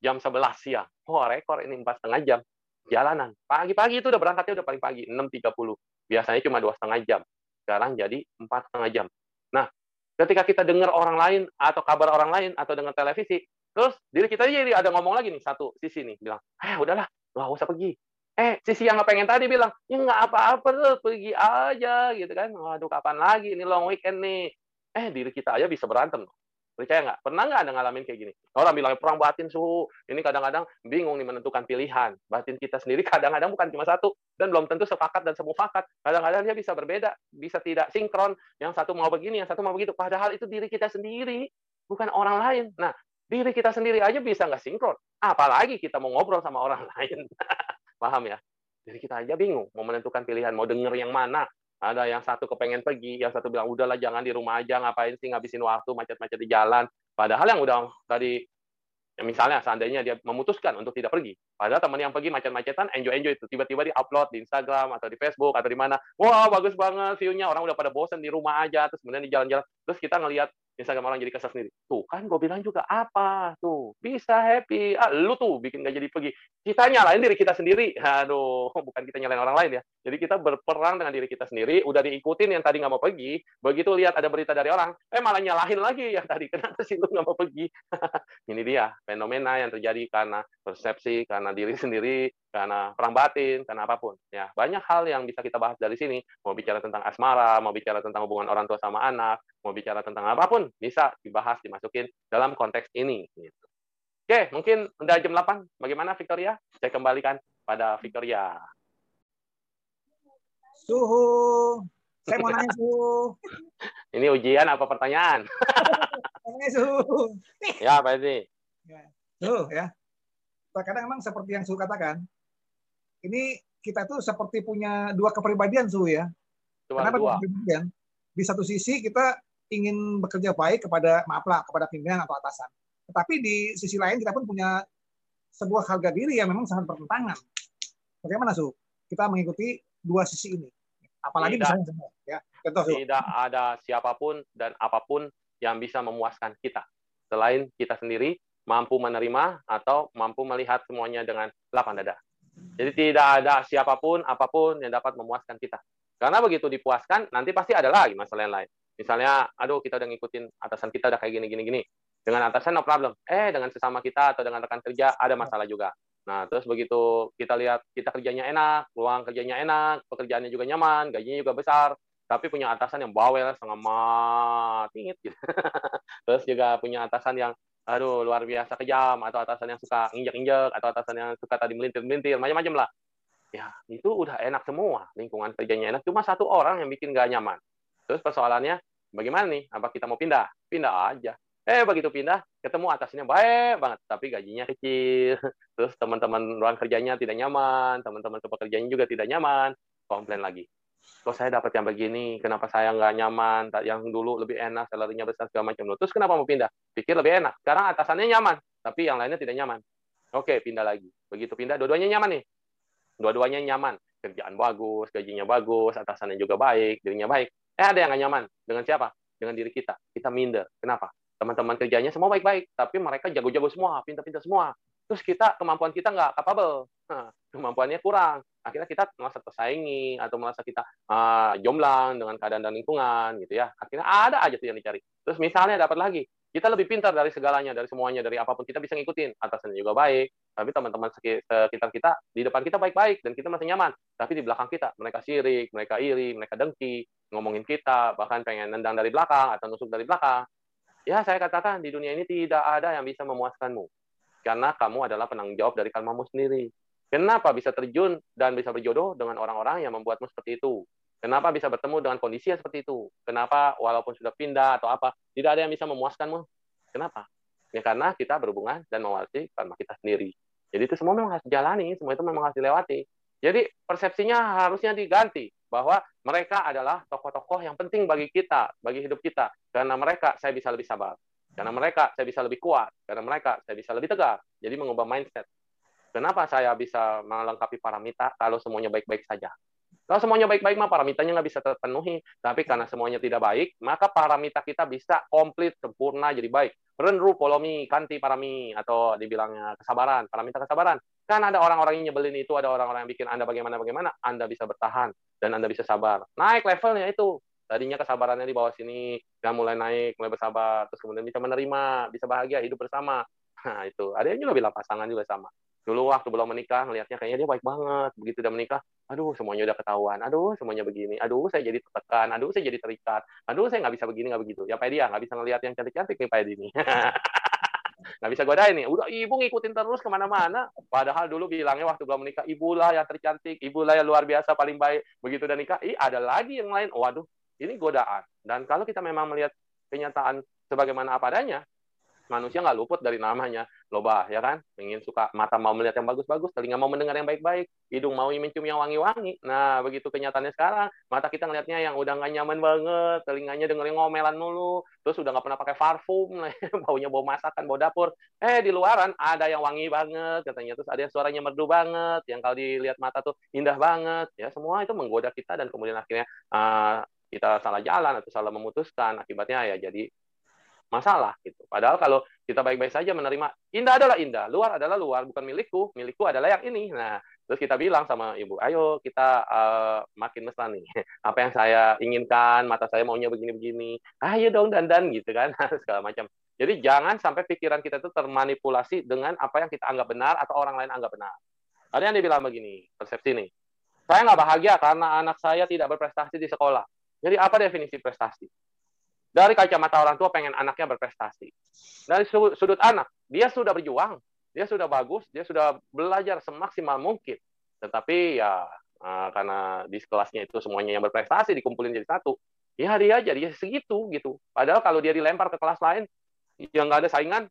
jam 11 siang. Wah, rekor ini empat setengah jam jalanan. Pagi-pagi itu udah berangkatnya udah paling pagi 6.30. Biasanya cuma dua setengah jam. Sekarang jadi empat setengah jam. Nah, ketika kita dengar orang lain atau kabar orang lain atau dengar televisi, Terus diri kita jadi ada ngomong lagi nih satu sisi nih bilang, eh udahlah, nggak usah pergi. Eh sisi yang nggak pengen tadi bilang, ya nggak apa-apa tuh pergi aja gitu kan. Waduh kapan lagi ini long weekend nih. Eh diri kita aja bisa berantem. Percaya nggak? Pernah nggak ada ngalamin kayak gini? Orang bilang perang batin suhu. Ini kadang-kadang bingung nih menentukan pilihan. Batin kita sendiri kadang-kadang bukan cuma satu dan belum tentu sepakat dan semufakat. Kadang-kadang dia bisa berbeda, bisa tidak sinkron. Yang satu mau begini, yang satu mau begitu. Padahal itu diri kita sendiri, bukan orang lain. Nah, Diri kita sendiri aja bisa nggak sinkron. Apalagi kita mau ngobrol sama orang lain. Paham ya? Diri kita aja bingung mau menentukan pilihan, mau denger yang mana. Ada yang satu kepengen pergi, yang satu bilang udahlah jangan di rumah aja, ngapain sih ngabisin waktu macet-macet di jalan. Padahal yang udah tadi ya misalnya seandainya dia memutuskan untuk tidak pergi, padahal teman yang pergi macet-macetan enjoy-enjoy itu tiba-tiba di upload di Instagram atau di Facebook atau di mana, wah bagus banget view-nya orang udah pada bosen di rumah aja terus kemudian di jalan-jalan terus kita ngelihat Instagram orang jadi kesal sendiri. Tuh kan gue bilang juga apa tuh bisa happy. Ah lu tuh bikin gak jadi pergi. Kita nyalain diri kita sendiri. Aduh bukan kita nyalain orang lain ya. Jadi kita berperang dengan diri kita sendiri. Udah diikutin yang tadi nggak mau pergi. Begitu lihat ada berita dari orang, eh malah nyalahin lagi yang tadi. Kenapa sih lu nggak mau pergi? Ini dia fenomena yang terjadi karena persepsi, karena diri sendiri, karena perang batin, karena apa pun. Ya banyak hal yang bisa kita bahas dari sini. Mau bicara tentang asmara, mau bicara tentang hubungan orang tua sama anak, mau bicara tentang apa pun bisa dibahas dimasukin dalam konteks ini gitu. Oke, mungkin udah jam 8. Bagaimana Victoria? Saya kembalikan pada Victoria. Suhu. Saya mau nanya suhu. Ini ujian apa pertanyaan? Nanya suhu. Ya, Pak Edi. Ya. Suhu ya. Terkadang memang seperti yang suhu katakan, ini kita tuh seperti punya dua kepribadian suhu ya. Cuma Kenapa dua kepribadian? Di satu sisi kita ingin bekerja baik kepada maaflah kepada pimpinan atau atasan. Tetapi di sisi lain kita pun punya sebuah harga diri yang memang sangat bertentangan. Bagaimana su? Kita mengikuti dua sisi ini. Apalagi Tidak. misalnya ya. Contoh su. Tidak ada siapa pun dan apa pun yang bisa memuaskan kita selain kita sendiri mampu menerima atau mampu melihat semuanya dengan lapang dada. Jadi tidak ada siapa pun apa pun yang dapat memuaskan kita. Karena begitu dipuaskan nanti pasti ada lagi masalah yang lain. Misalnya, aduh kita udah ngikutin atasan kita udah kayak gini gini gini. Dengan atasan no problem. Eh dengan sesama kita atau dengan rekan kerja ada masalah juga. Nah, terus begitu kita lihat kita kerjanya enak, ruang kerjanya enak, pekerjaannya juga nyaman, gajinya juga besar, tapi punya atasan yang bawel setengah mati gitu. terus juga punya atasan yang aduh luar biasa kejam. Atau atasan yang suka injek-injek atau atasan yang suka tadi melintir-melintir macam-macam lah. Ya itu udah enak semua. Lingkungan kerjanya enak. Cuma satu orang yang bikin gak nyaman. Terus persoalannya bagaimana nih? Apa kita mau pindah? Pindah aja. Eh begitu pindah ketemu atasnya baik banget tapi gajinya kecil. Terus teman-teman ruang kerjanya tidak nyaman teman-teman pekerjaannya juga tidak nyaman. Komplain lagi kok saya dapat yang begini, kenapa saya nggak nyaman, yang dulu lebih enak, salarinya besar segala macam. Terus kenapa mau pindah? Pikir lebih enak. Sekarang atasannya nyaman, tapi yang lainnya tidak nyaman. Oke, pindah lagi. Begitu pindah, dua-duanya nyaman nih. Dua-duanya nyaman. Kerjaan bagus, gajinya bagus, atasannya juga baik, dirinya baik. Eh, ada yang nggak nyaman. Dengan siapa? Dengan diri kita. Kita minder. Kenapa? Teman-teman kerjanya semua baik-baik, tapi mereka jago-jago semua, pintar-pintar semua. Terus kita, kemampuan kita nggak capable. Nah, kemampuannya kurang. Akhirnya kita merasa tersaingi atau merasa kita uh, jomblang dengan keadaan dan lingkungan gitu ya. Akhirnya ada aja tuh yang dicari. Terus misalnya dapat lagi, kita lebih pintar dari segalanya, dari semuanya, dari apa pun kita bisa ngikutin. Atasannya juga baik, tapi teman-teman sekitar kita di depan kita baik-baik dan kita masih nyaman. Tapi di belakang kita mereka sirik, mereka iri, mereka dengki, ngomongin kita, bahkan pengen nendang dari belakang atau nusuk dari belakang. Ya saya katakan di dunia ini tidak ada yang bisa memuaskanmu karena kamu adalah penanggung jawab dari karmamu sendiri. Kenapa bisa terjun dan bisa berjodoh dengan orang-orang yang membuatmu seperti itu? Kenapa bisa bertemu dengan kondisi yang seperti itu? Kenapa walaupun sudah pindah atau apa, tidak ada yang bisa memuaskanmu? Kenapa? Ya karena kita berhubungan dan mewarisi karma kita sendiri. Jadi itu semua memang harus dijalani, semua itu memang harus dilewati. Jadi persepsinya harusnya diganti bahwa mereka adalah tokoh-tokoh yang penting bagi kita, bagi hidup kita. Karena mereka saya bisa lebih sabar. Karena mereka saya bisa lebih kuat. Karena mereka saya bisa lebih tegar. Jadi mengubah mindset. Kenapa saya bisa melengkapi paramita kalau semuanya baik-baik saja? Kalau semuanya baik-baik, mah paramitanya nggak bisa terpenuhi. Tapi karena semuanya tidak baik, maka paramita kita bisa komplit, sempurna, jadi baik. Renru, polomi, kanti, parami, atau dibilangnya kesabaran, paramita kesabaran. Kan ada orang-orang yang nyebelin itu, ada orang-orang yang bikin Anda bagaimana-bagaimana, Anda bisa bertahan, dan Anda bisa sabar. Naik levelnya itu. Tadinya kesabarannya di bawah sini, dan mulai naik, mulai bersabar, terus kemudian bisa menerima, bisa bahagia, hidup bersama. Nah, itu. Ada yang juga bilang pasangan juga sama dulu waktu belum menikah ngelihatnya kayaknya dia baik banget. Begitu udah menikah aduh semuanya udah ketahuan. Aduh semuanya begini. Aduh saya jadi tertekan. Aduh saya jadi terikat. Aduh saya nggak bisa begini nggak begitu. Ya Pak dia nggak bisa ngelihat yang cantik-cantik nih Pak ini nggak bisa godain nih. Udah ibu ngikutin terus ke mana-mana. Padahal dulu bilangnya waktu belum menikah ibulah yang tercantik ibulah yang luar biasa paling baik. Begitu udah nikah ih ada lagi yang lain. Waduh ini godaan. Dan kalau kita memang melihat kenyataan sebagaimana apa adanya manusia nggak luput dari namanya. Loba ya kan? Ingin suka mata mau melihat yang bagus-bagus telinga mau mendengar yang baik-baik hidung mau mencium yang wangi-wangi. Nah begitu kenyataannya sekarang mata kita ngelihatnya yang udah nggak nyaman banget telinganya dengerin ngomelan mulu terus udah nggak pernah pakai parfum baunya bau masakan bau dapur. Eh di luaran ada yang wangi banget katanya. Terus ada yang suaranya merdu banget yang kalau dilihat mata tuh indah banget. Ya semua itu menggoda kita dan kemudian akhirnya uh, kita salah jalan atau salah memutuskan. Akibatnya ya jadi masalah gitu. Padahal kalau kita baik-baik saja menerima indah adalah indah, luar adalah luar, bukan milikku, milikku adalah yang ini. Nah, terus kita bilang sama ibu, ayo kita uh, makin mesra nih. Apa yang saya inginkan, mata saya maunya begini-begini. Ayo dong dandan gitu kan, segala macam. Jadi jangan sampai pikiran kita itu termanipulasi dengan apa yang kita anggap benar atau orang lain anggap benar. Ada yang dibilang begini, persepsi nih. Saya nggak bahagia karena anak saya tidak berprestasi di sekolah. Jadi apa definisi prestasi? Dari kacamata orang tua pengen anaknya berprestasi. Dari sudut anak, dia sudah berjuang, dia sudah bagus, dia sudah belajar semaksimal mungkin. Tetapi ya eh, karena di kelasnya itu semuanya yang berprestasi dikumpulin jadi satu, ya dia aja dia segitu gitu. Padahal kalau dia dilempar ke kelas lain yang nggak ada saingan,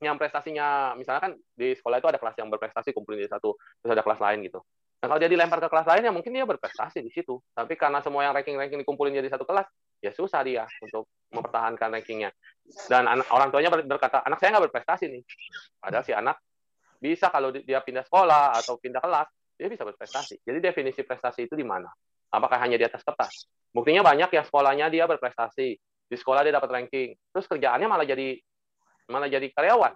yang prestasinya misalnya kan di sekolah itu ada kelas yang berprestasi kumpulin jadi satu, terus ada kelas lain gitu. Nah, kalau dia dilempar ke kelas lain ya mungkin dia berprestasi di situ. Tapi karena semua yang ranking-ranking dikumpulin jadi satu kelas, ya susah dia untuk mempertahankan rankingnya. Dan anak, orang tuanya berkata, anak saya nggak berprestasi nih. Padahal si anak bisa kalau dia pindah sekolah atau pindah kelas, dia bisa berprestasi. Jadi definisi prestasi itu di mana? Apakah hanya di atas kertas? Buktinya banyak yang sekolahnya dia berprestasi, di sekolah dia dapat ranking, terus kerjaannya malah jadi malah jadi karyawan.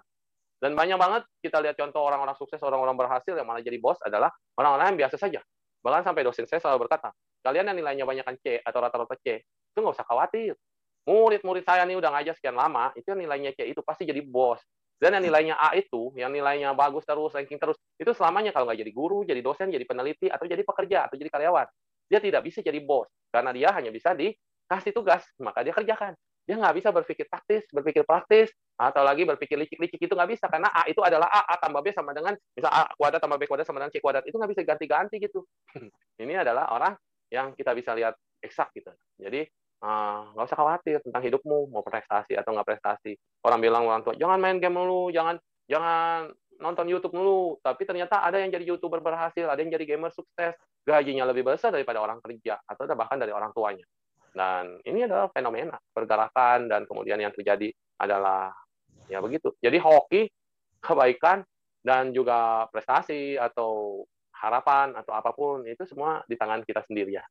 Dan banyak banget kita lihat contoh orang-orang sukses, orang-orang berhasil yang malah jadi bos adalah orang-orang yang biasa saja. Bahkan sampai dosen saya selalu berkata, kalian yang nilainya banyak C atau rata-rata C, itu nggak usah khawatir. Murid-murid saya nih udah ngajar sekian lama, itu yang nilainya C itu pasti jadi bos. Dan yang nilainya A itu, yang nilainya bagus terus, ranking terus, itu selamanya kalau nggak jadi guru, jadi dosen, jadi peneliti, atau jadi pekerja, atau jadi karyawan. Dia tidak bisa jadi bos, karena dia hanya bisa dikasih tugas, maka dia kerjakan. Dia nggak bisa berpikir taktis, berpikir praktis, atau lagi berpikir licik-licik itu nggak bisa karena A itu adalah A, A tambah B sama dengan misal A kuadrat tambah B kuadrat sama dengan C kuadrat itu nggak bisa ganti-ganti gitu. Ini adalah orang yang kita bisa lihat eksak gitu. Jadi eh, nggak uh, usah khawatir tentang hidupmu mau prestasi atau nggak prestasi. Orang bilang orang tua jangan main game dulu, jangan jangan nonton YouTube dulu. Tapi ternyata ada yang jadi youtuber berhasil, ada yang jadi gamer sukses, gajinya lebih besar daripada orang kerja atau bahkan dari orang tuanya. Dan ini adalah fenomena pergerakan dan kemudian yang terjadi adalah ya begitu. Jadi hoki, kebaikan dan juga prestasi atau harapan atau apa pun itu semua di tangan kita sendiri ya.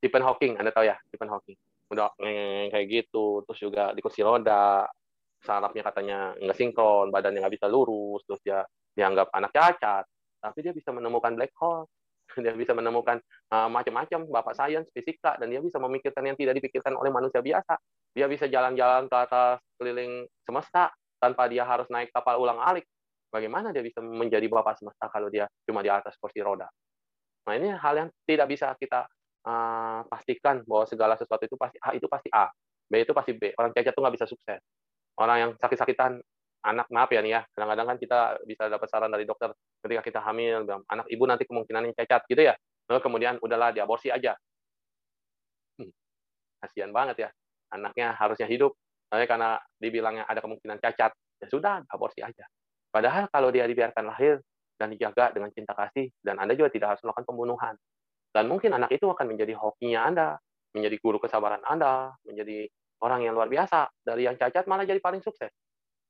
Stephen Hawking, Anda tahu ya, Stephen Hawking. Udah kayak gitu, terus juga di kursi roda, sarafnya katanya nggak sinkron, badannya nggak bisa lurus, terus dia dianggap anak cacat. tapi dia bisa menemukan black hole. Dia bisa menemukan uh, macam-macam bapak sains, fisika, dan dia bisa memikirkan yang tidak dipikirkan oleh manusia biasa. Dia bisa jalan-jalan ke atas keliling semesta tanpa dia harus naik kapal ulang alik. Bagaimana dia bisa menjadi bapak semesta kalau dia cuma di atas kursi roda? Nah ini hal yang tidak bisa kita uh, pastikan bahwa segala sesuatu itu pasti A itu pasti A, B itu pasti B. Orang cacat itu nggak bisa sukses. Orang yang sakit-sakitan anak maaf ya nih ya kadang-kadang kan kita bisa dapat saran dari dokter ketika kita hamil bilang anak ibu nanti kemungkinan cacat gitu ya. Lalu kemudian udahlah diaborsi aja. Hmm, kasihan banget ya. Anaknya harusnya hidup tapi karena dibilangnya ada kemungkinan cacat. Ya sudah aborsi aja padahal kalau dia dibiarkan lahir dan dijaga dengan cinta kasih dan anda juga tidak harus melakukan pembunuhan dan mungkin anak itu akan menjadi hokinya anda menjadi guru kesabaran anda menjadi orang yang luar biasa dari yang cacat malah jadi paling sukses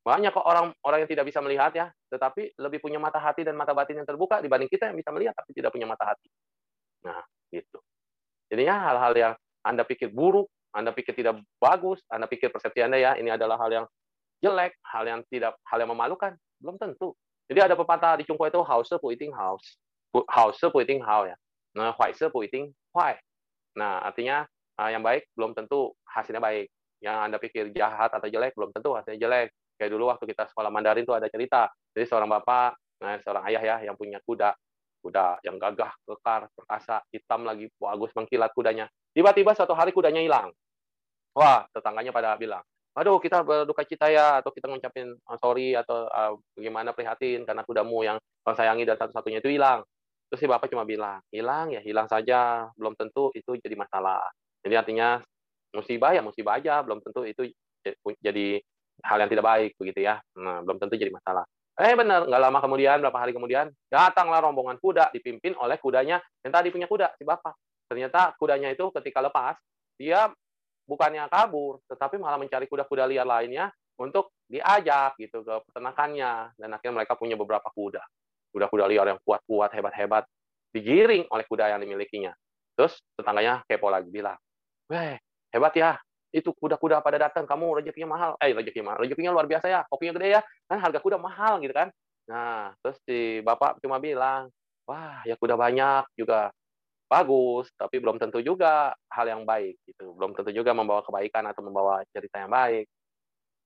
banyak kok orang orang yang tidak bisa melihat ya, tetapi lebih punya mata hati dan mata batin yang terbuka dibanding kita yang bisa melihat tapi tidak punya mata hati. Nah, gitu. Jadinya hal-hal yang Anda pikir buruk, Anda pikir tidak bagus, Anda pikir persepsi Anda ya, ini adalah hal yang jelek, hal yang tidak hal yang memalukan, belum tentu. Jadi ada pepatah di Cungko itu house pu eating house. House pu eating how ya. Nah, white pu eating why. Nah, artinya ah, yang baik belum tentu hasilnya baik. Yang Anda pikir jahat atau jelek belum tentu hasilnya jelek. Kayak dulu waktu kita sekolah Mandarin tuh ada cerita. Jadi seorang bapak, nah, seorang ayah ya yang punya kuda, kuda yang gagah, kekar, perkasa, hitam lagi, bagus mengkilat kudanya. Tiba-tiba suatu hari kudanya hilang. Wah, tetangganya pada bilang, aduh kita berduka cita ya, atau kita ngucapin oh, sorry, atau uh, bagaimana prihatin karena kudamu yang kau sayangi dan satu-satunya itu hilang. Terus si bapak cuma bilang, hilang ya hilang saja, belum tentu itu jadi masalah. Jadi artinya musibah ya musibah aja, belum tentu itu jadi hal yang tidak baik begitu ya. Nah, belum tentu jadi masalah. Eh benar, nggak lama kemudian, berapa hari kemudian, datanglah rombongan kuda dipimpin oleh kudanya yang tadi punya kuda, si bapak. Ternyata kudanya itu ketika lepas, dia bukannya kabur, tetapi malah mencari kuda-kuda liar lainnya untuk diajak gitu ke peternakannya. Dan akhirnya mereka punya beberapa kuda. Kuda-kuda liar yang kuat-kuat, hebat-hebat, digiring oleh kuda yang dimilikinya. Terus tetangganya kepo lagi bilang, weh hebat ya, itu kuda-kuda pada datang, kamu rezekinya mahal. Eh, rezekinya mahal. Rezekinya luar biasa ya. Kopinya gede ya. Kan harga kuda mahal gitu kan. Nah, terus si bapak cuma bilang, wah ya kuda banyak juga bagus, tapi belum tentu juga hal yang baik gitu. Belum tentu juga membawa kebaikan atau membawa cerita yang baik.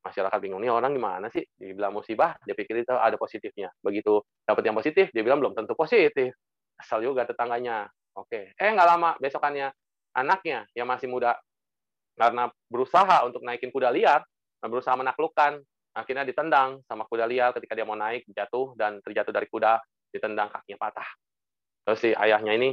Masyarakat bingung nih orang gimana sih? Dibilang musibah, dia pikir itu ada positifnya. Begitu dapat yang positif, dia bilang belum tentu positif. Asal juga tetangganya. Oke. Eh nggak lama besokannya anaknya yang masih muda karena berusaha untuk naikin kuda liar, berusaha menaklukkan, akhirnya ditendang sama kuda liar ketika dia mau naik, jatuh dan terjatuh dari kuda, ditendang kakinya patah. Terus si ayahnya ini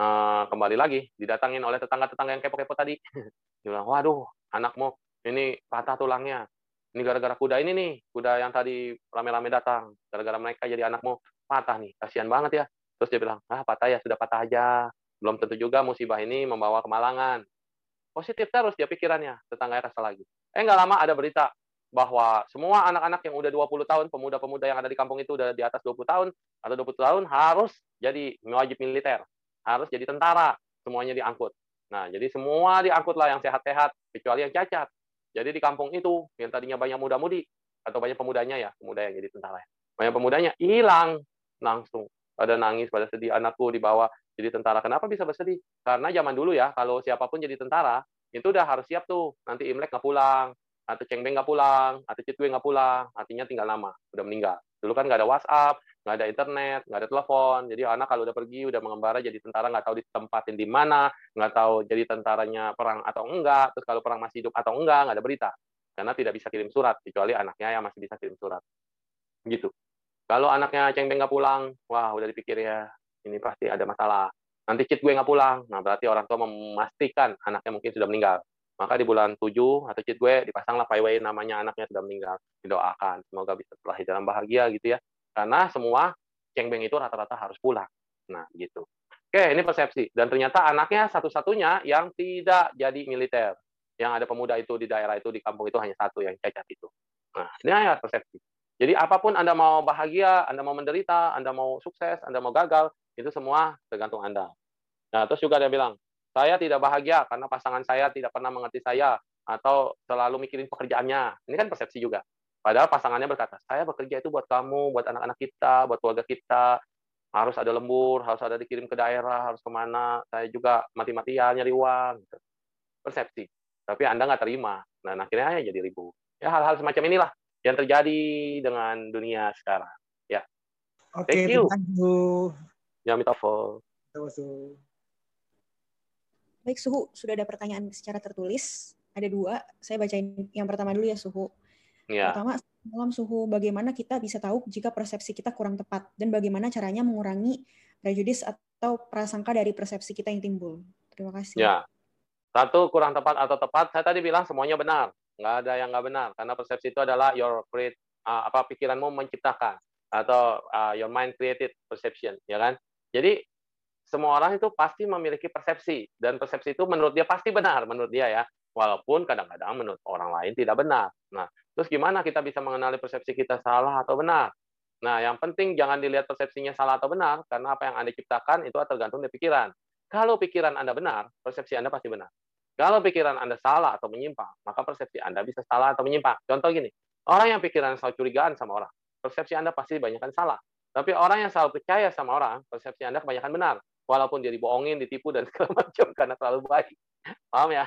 uh, kembali lagi didatangin oleh tetangga-tetangga yang kepo-kepo tadi. dia bilang, waduh, anakmu ini patah tulangnya. Ini gara-gara kuda ini nih, kuda yang tadi rame-rame datang. Gara-gara mereka jadi anakmu patah nih, kasihan banget ya. Terus dia bilang, ah patah ya, sudah patah aja. Belum tentu juga musibah ini membawa kemalangan. Positif terus dia pikirannya, tetangganya rasa lagi. Eh nggak lama ada berita bahwa semua anak-anak yang udah 20 tahun, pemuda-pemuda yang ada di kampung itu udah di atas 20 tahun atau 20 tahun harus jadi wajib militer, harus jadi tentara, semuanya diangkut. Nah, jadi semua diangkut lah yang sehat-sehat, kecuali yang cacat. Jadi di kampung itu, yang tadinya banyak muda-mudi, atau banyak pemudanya ya, pemuda yang jadi tentara. Ya. Banyak pemudanya hilang langsung. Pada nangis, pada sedih, anakku dibawa jadi tentara. Kenapa bisa bersedih? Karena zaman dulu ya, kalau siapa pun jadi tentara, itu udah harus siap tuh. Nanti Imlek nggak pulang, atau Cengbeng nggak pulang, atau Citwe nggak pulang, artinya tinggal lama, udah meninggal. Dulu kan nggak ada WhatsApp, nggak ada internet, nggak ada telepon. Jadi anak kalau udah pergi, udah mengembara jadi tentara, nggak tahu ditempatin di mana, nggak tahu jadi tentaranya perang atau enggak, terus kalau perang masih hidup atau enggak, nggak ada berita. Karena tidak bisa kirim surat, kecuali anaknya yang masih bisa kirim surat. Gitu. Kalau anaknya Cengbeng nggak pulang, wah udah dipikir ya, ini pasti ada masalah. Nanti kit gue nggak pulang, nah berarti orang tua memastikan anaknya mungkin sudah meninggal. Maka di bulan 7 atau kit gue dipasanglah payway namanya anaknya sudah meninggal. Didoakan, semoga bisa terlahir dalam bahagia gitu ya. Karena semua cengbeng itu rata-rata harus pulang. Nah, gitu. Oke, ini persepsi. Dan ternyata anaknya satu-satunya yang tidak jadi militer. Yang ada pemuda itu di daerah itu, di kampung itu hanya satu yang cacat itu. Nah, ini hanya persepsi. Jadi apa pun Anda mau bahagia, Anda mau menderita, Anda mau sukses, Anda mau gagal, itu semua tergantung Anda. Nah, terus juga dia bilang, saya tidak bahagia karena pasangan saya tidak pernah mengerti saya atau selalu mikirin pekerjaannya. Ini kan persepsi juga. Padahal pasangannya berkata, saya bekerja itu buat kamu, buat anak-anak kita, buat keluarga kita. harus ada lembur, harus ada dikirim ke daerah, harus ke mana. Saya juga mati-matian nyari uang. Gitu. Persepsi. Tapi Anda nggak terima. Nah, akhirnya ya jadi ribut. Ya hal-hal semacam inilah yang terjadi dengan dunia sekarang. Ya. Oke, Thank you. Ya. Terima Baik, Suhu, sudah ada pertanyaan secara tertulis. Ada dua, saya bacain yang pertama dulu ya, Suhu. Ya. Pertama, dalam suhu bagaimana kita bisa tahu jika persepsi kita kurang tepat dan bagaimana caranya mengurangi prejudis atau prasangka dari persepsi kita yang timbul. Terima kasih. Ya. Satu kurang tepat atau tepat, saya tadi bilang semuanya benar. Nggak ada yang nggak benar karena persepsi itu adalah your create uh, apa pikiranmu menciptakan atau uh, your mind created perception, ya kan? Jadi semua orang itu pasti memiliki persepsi dan persepsi itu menurut dia pasti benar menurut dia ya walaupun kadang-kadang menurut orang lain tidak benar nah terus gimana kita bisa mengenali persepsi kita salah atau benar? Nah yang penting jangan dilihat persepsinya salah atau benar karena apa yang anda ciptakan itu tergantung dari pikiran. Kalau pikiran anda benar persepsi anda pasti benar. Kalau pikiran anda salah atau menyimpang maka persepsi anda bisa salah atau menyimpang. Contoh gini orang yang pikiran selalu curigaan sama orang persepsi anda pasti banyak salah. Tapi orang yang selalu percaya sama orang, persepsi Anda kebanyakan benar. Walaupun dia dibohongin, ditipu dan segala macam karena terlalu baik. Paham ya?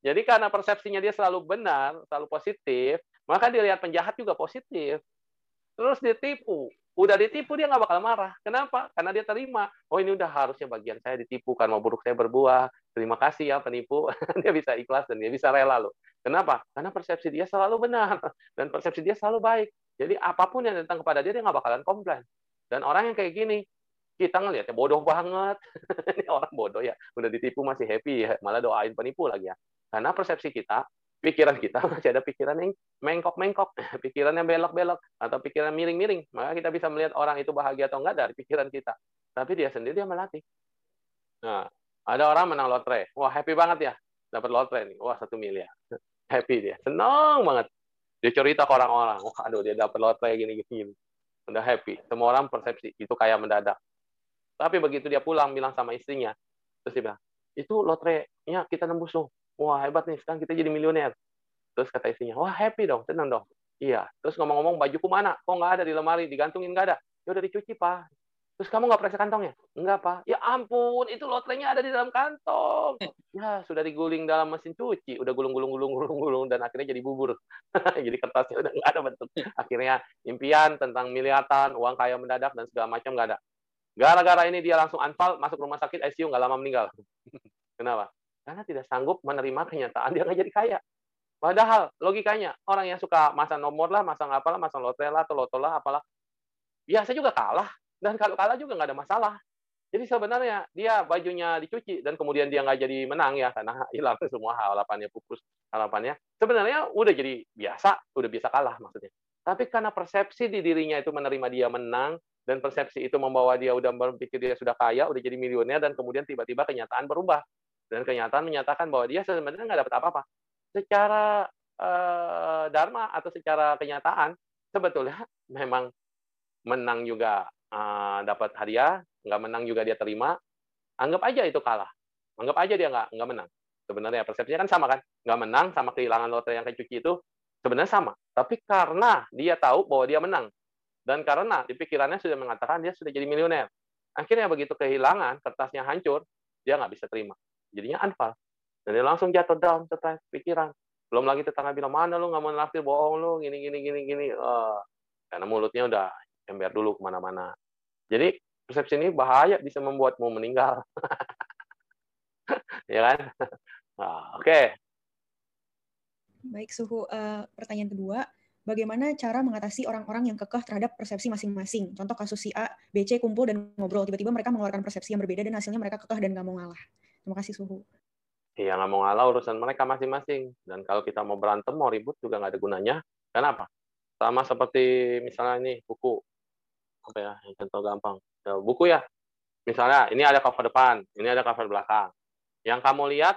Jadi karena persepsinya dia selalu benar, selalu positif, maka dia lihat penjahat juga positif. Terus ditipu. Udah ditipu dia nggak bakal marah. Kenapa? Karena dia terima. Oh ini udah harusnya bagian saya ditipu karena buruk saya berbuah. Terima kasih ya penipu. dia bisa ikhlas dan dia bisa rela loh. Kenapa? Karena persepsi dia selalu benar dan persepsi dia selalu baik. Jadi apa pun yang datang kepada dia dia nggak bakalan komplain. Dan orang yang kayak gini, kita ngelihatnya bodoh banget. Ini orang bodoh ya, udah ditipu masih happy ya, malah doain penipu lagi ya. Karena persepsi kita, pikiran kita masih ada pikiran yang mengkok-mengkok, pikiran yang belok-belok, atau pikiran miring-miring. Maka kita bisa melihat orang itu bahagia atau enggak dari pikiran kita. Tapi dia sendiri dia melatih. Nah, ada orang menang lotre. Wah, happy banget ya. Dapat lotre nih. Wah, satu miliar. Happy dia. Senang banget. Dia cerita ke orang-orang. Wah, aduh dia dapat lotre gini-gini. Udah happy. Semua orang persepsi. Itu kayak mendadak tapi begitu dia pulang bilang sama istrinya, terus dia bilang, itu lotre-nya kita nembus loh. Wah hebat nih, sekarang kita jadi milioner. Terus kata istrinya, wah happy dong, tenang dong. Iya. Terus ngomong-ngomong bajuku mana? Kok nggak ada di lemari, digantungin nggak ada? Ya udah dicuci pak. Terus kamu nggak periksa kantongnya? Enggak pak. Ya ampun, itu lotrenya ada di dalam kantong. Ya sudah diguling dalam mesin cuci, udah gulung-gulung gulung gulung gulung dan akhirnya jadi bubur. jadi kertasnya udah nggak ada bentuk. Akhirnya impian tentang miliatan, uang kaya mendadak dan segala macam nggak ada. Gara-gara ini dia langsung anfal, masuk rumah sakit, ICU, nggak lama meninggal. Kenapa? Karena tidak sanggup menerima kenyataan dia nggak jadi kaya. Padahal logikanya orang yang suka masang nomor lah, masang apalah, masang lotre lah, atau loto lah, apalah, biasa juga kalah. Dan kalau kalah juga nggak ada masalah. Jadi sebenarnya dia bajunya dicuci dan kemudian dia nggak jadi menang ya karena hilang semua harapannya pupus harapannya. Sebenarnya udah jadi biasa, udah biasa kalah maksudnya. Tapi karena persepsi di dirinya itu menerima dia menang, dan persepsi itu membawa dia udah berpikir dia sudah kaya, udah jadi milioner dan kemudian tiba-tiba kenyataan berubah dan kenyataan menyatakan bahwa dia sebenarnya nggak dapat apa-apa. Secara eh, dharma atau secara kenyataan sebetulnya memang menang juga eh, dapat hadiah, nggak menang juga dia terima. Anggap aja itu kalah. Anggap aja dia nggak nggak menang. Sebenarnya persepsinya kan sama kan, nggak menang sama kehilangan lotre yang kecuci itu sebenarnya sama. Tapi karena dia tahu bahwa dia menang, dan karena di pikirannya sudah mengatakan dia sudah jadi milioner. Akhirnya begitu kehilangan, kertasnya hancur, dia nggak bisa terima. Jadinya anfal. Dan dia langsung jatuh down, stres, pikiran. Belum lagi tetangga bilang, mana lu nggak mau naktir, bohong lu, gini, gini, gini, gini. Uh, karena mulutnya udah ember dulu ke mana-mana. Jadi persepsi ini bahaya, bisa membuatmu meninggal. ya kan? Nah, Oke. Okay. Baik, suhu. Uh, pertanyaan kedua, bagaimana cara mengatasi orang-orang yang kekeh terhadap persepsi masing-masing. Contoh kasus si A, B, C kumpul dan ngobrol. Tiba-tiba mereka mengeluarkan persepsi yang berbeda dan hasilnya mereka kekeh dan nggak mau ngalah. Terima kasih, Suhu. Iya, nggak mau ngalah urusan mereka masing-masing. Dan kalau kita mau berantem, mau ribut juga nggak ada gunanya. Kenapa? Sama seperti misalnya ini buku. Apa ya, contoh gampang. Ya, buku ya. Misalnya, ini ada cover depan, ini ada cover belakang. Yang kamu lihat,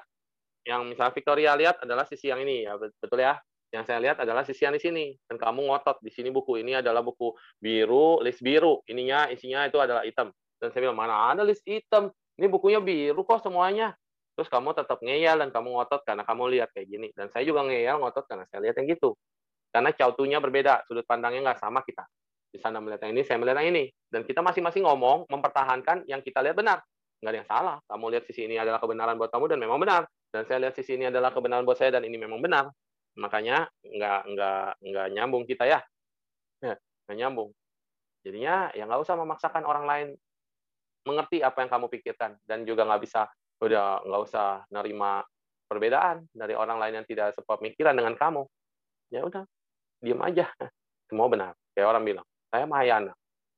yang misalnya Victoria lihat adalah sisi yang ini, ya betul ya yang saya lihat adalah sisi yang di sini dan kamu ngotot di sini buku ini adalah buku biru list biru ininya isinya itu adalah hitam dan saya bilang mana ada list hitam ini bukunya biru kok semuanya terus kamu tetap ngeyel dan kamu ngotot karena kamu lihat kayak gini dan saya juga ngeyel ngotot karena saya lihat yang gitu karena cautunya berbeda sudut pandangnya nggak sama kita di sana melihat yang ini, saya melihat yang ini. Dan kita masing-masing ngomong, mempertahankan yang kita lihat benar. Nggak ada yang salah. Kamu lihat sisi ini adalah kebenaran buat kamu dan memang benar. Dan saya lihat sisi ini adalah kebenaran buat saya dan ini memang benar. Makanya nggak nggak nggak nyambung kita ya. nggak nyambung. Jadinya ya nggak usah memaksakan orang lain mengerti apa yang kamu pikirkan dan juga nggak bisa udah nggak usah nerima perbedaan dari orang lain yang tidak sepemikiran dengan kamu. Ya udah, diam aja. Semua benar. Kayak orang bilang, saya Mahayana.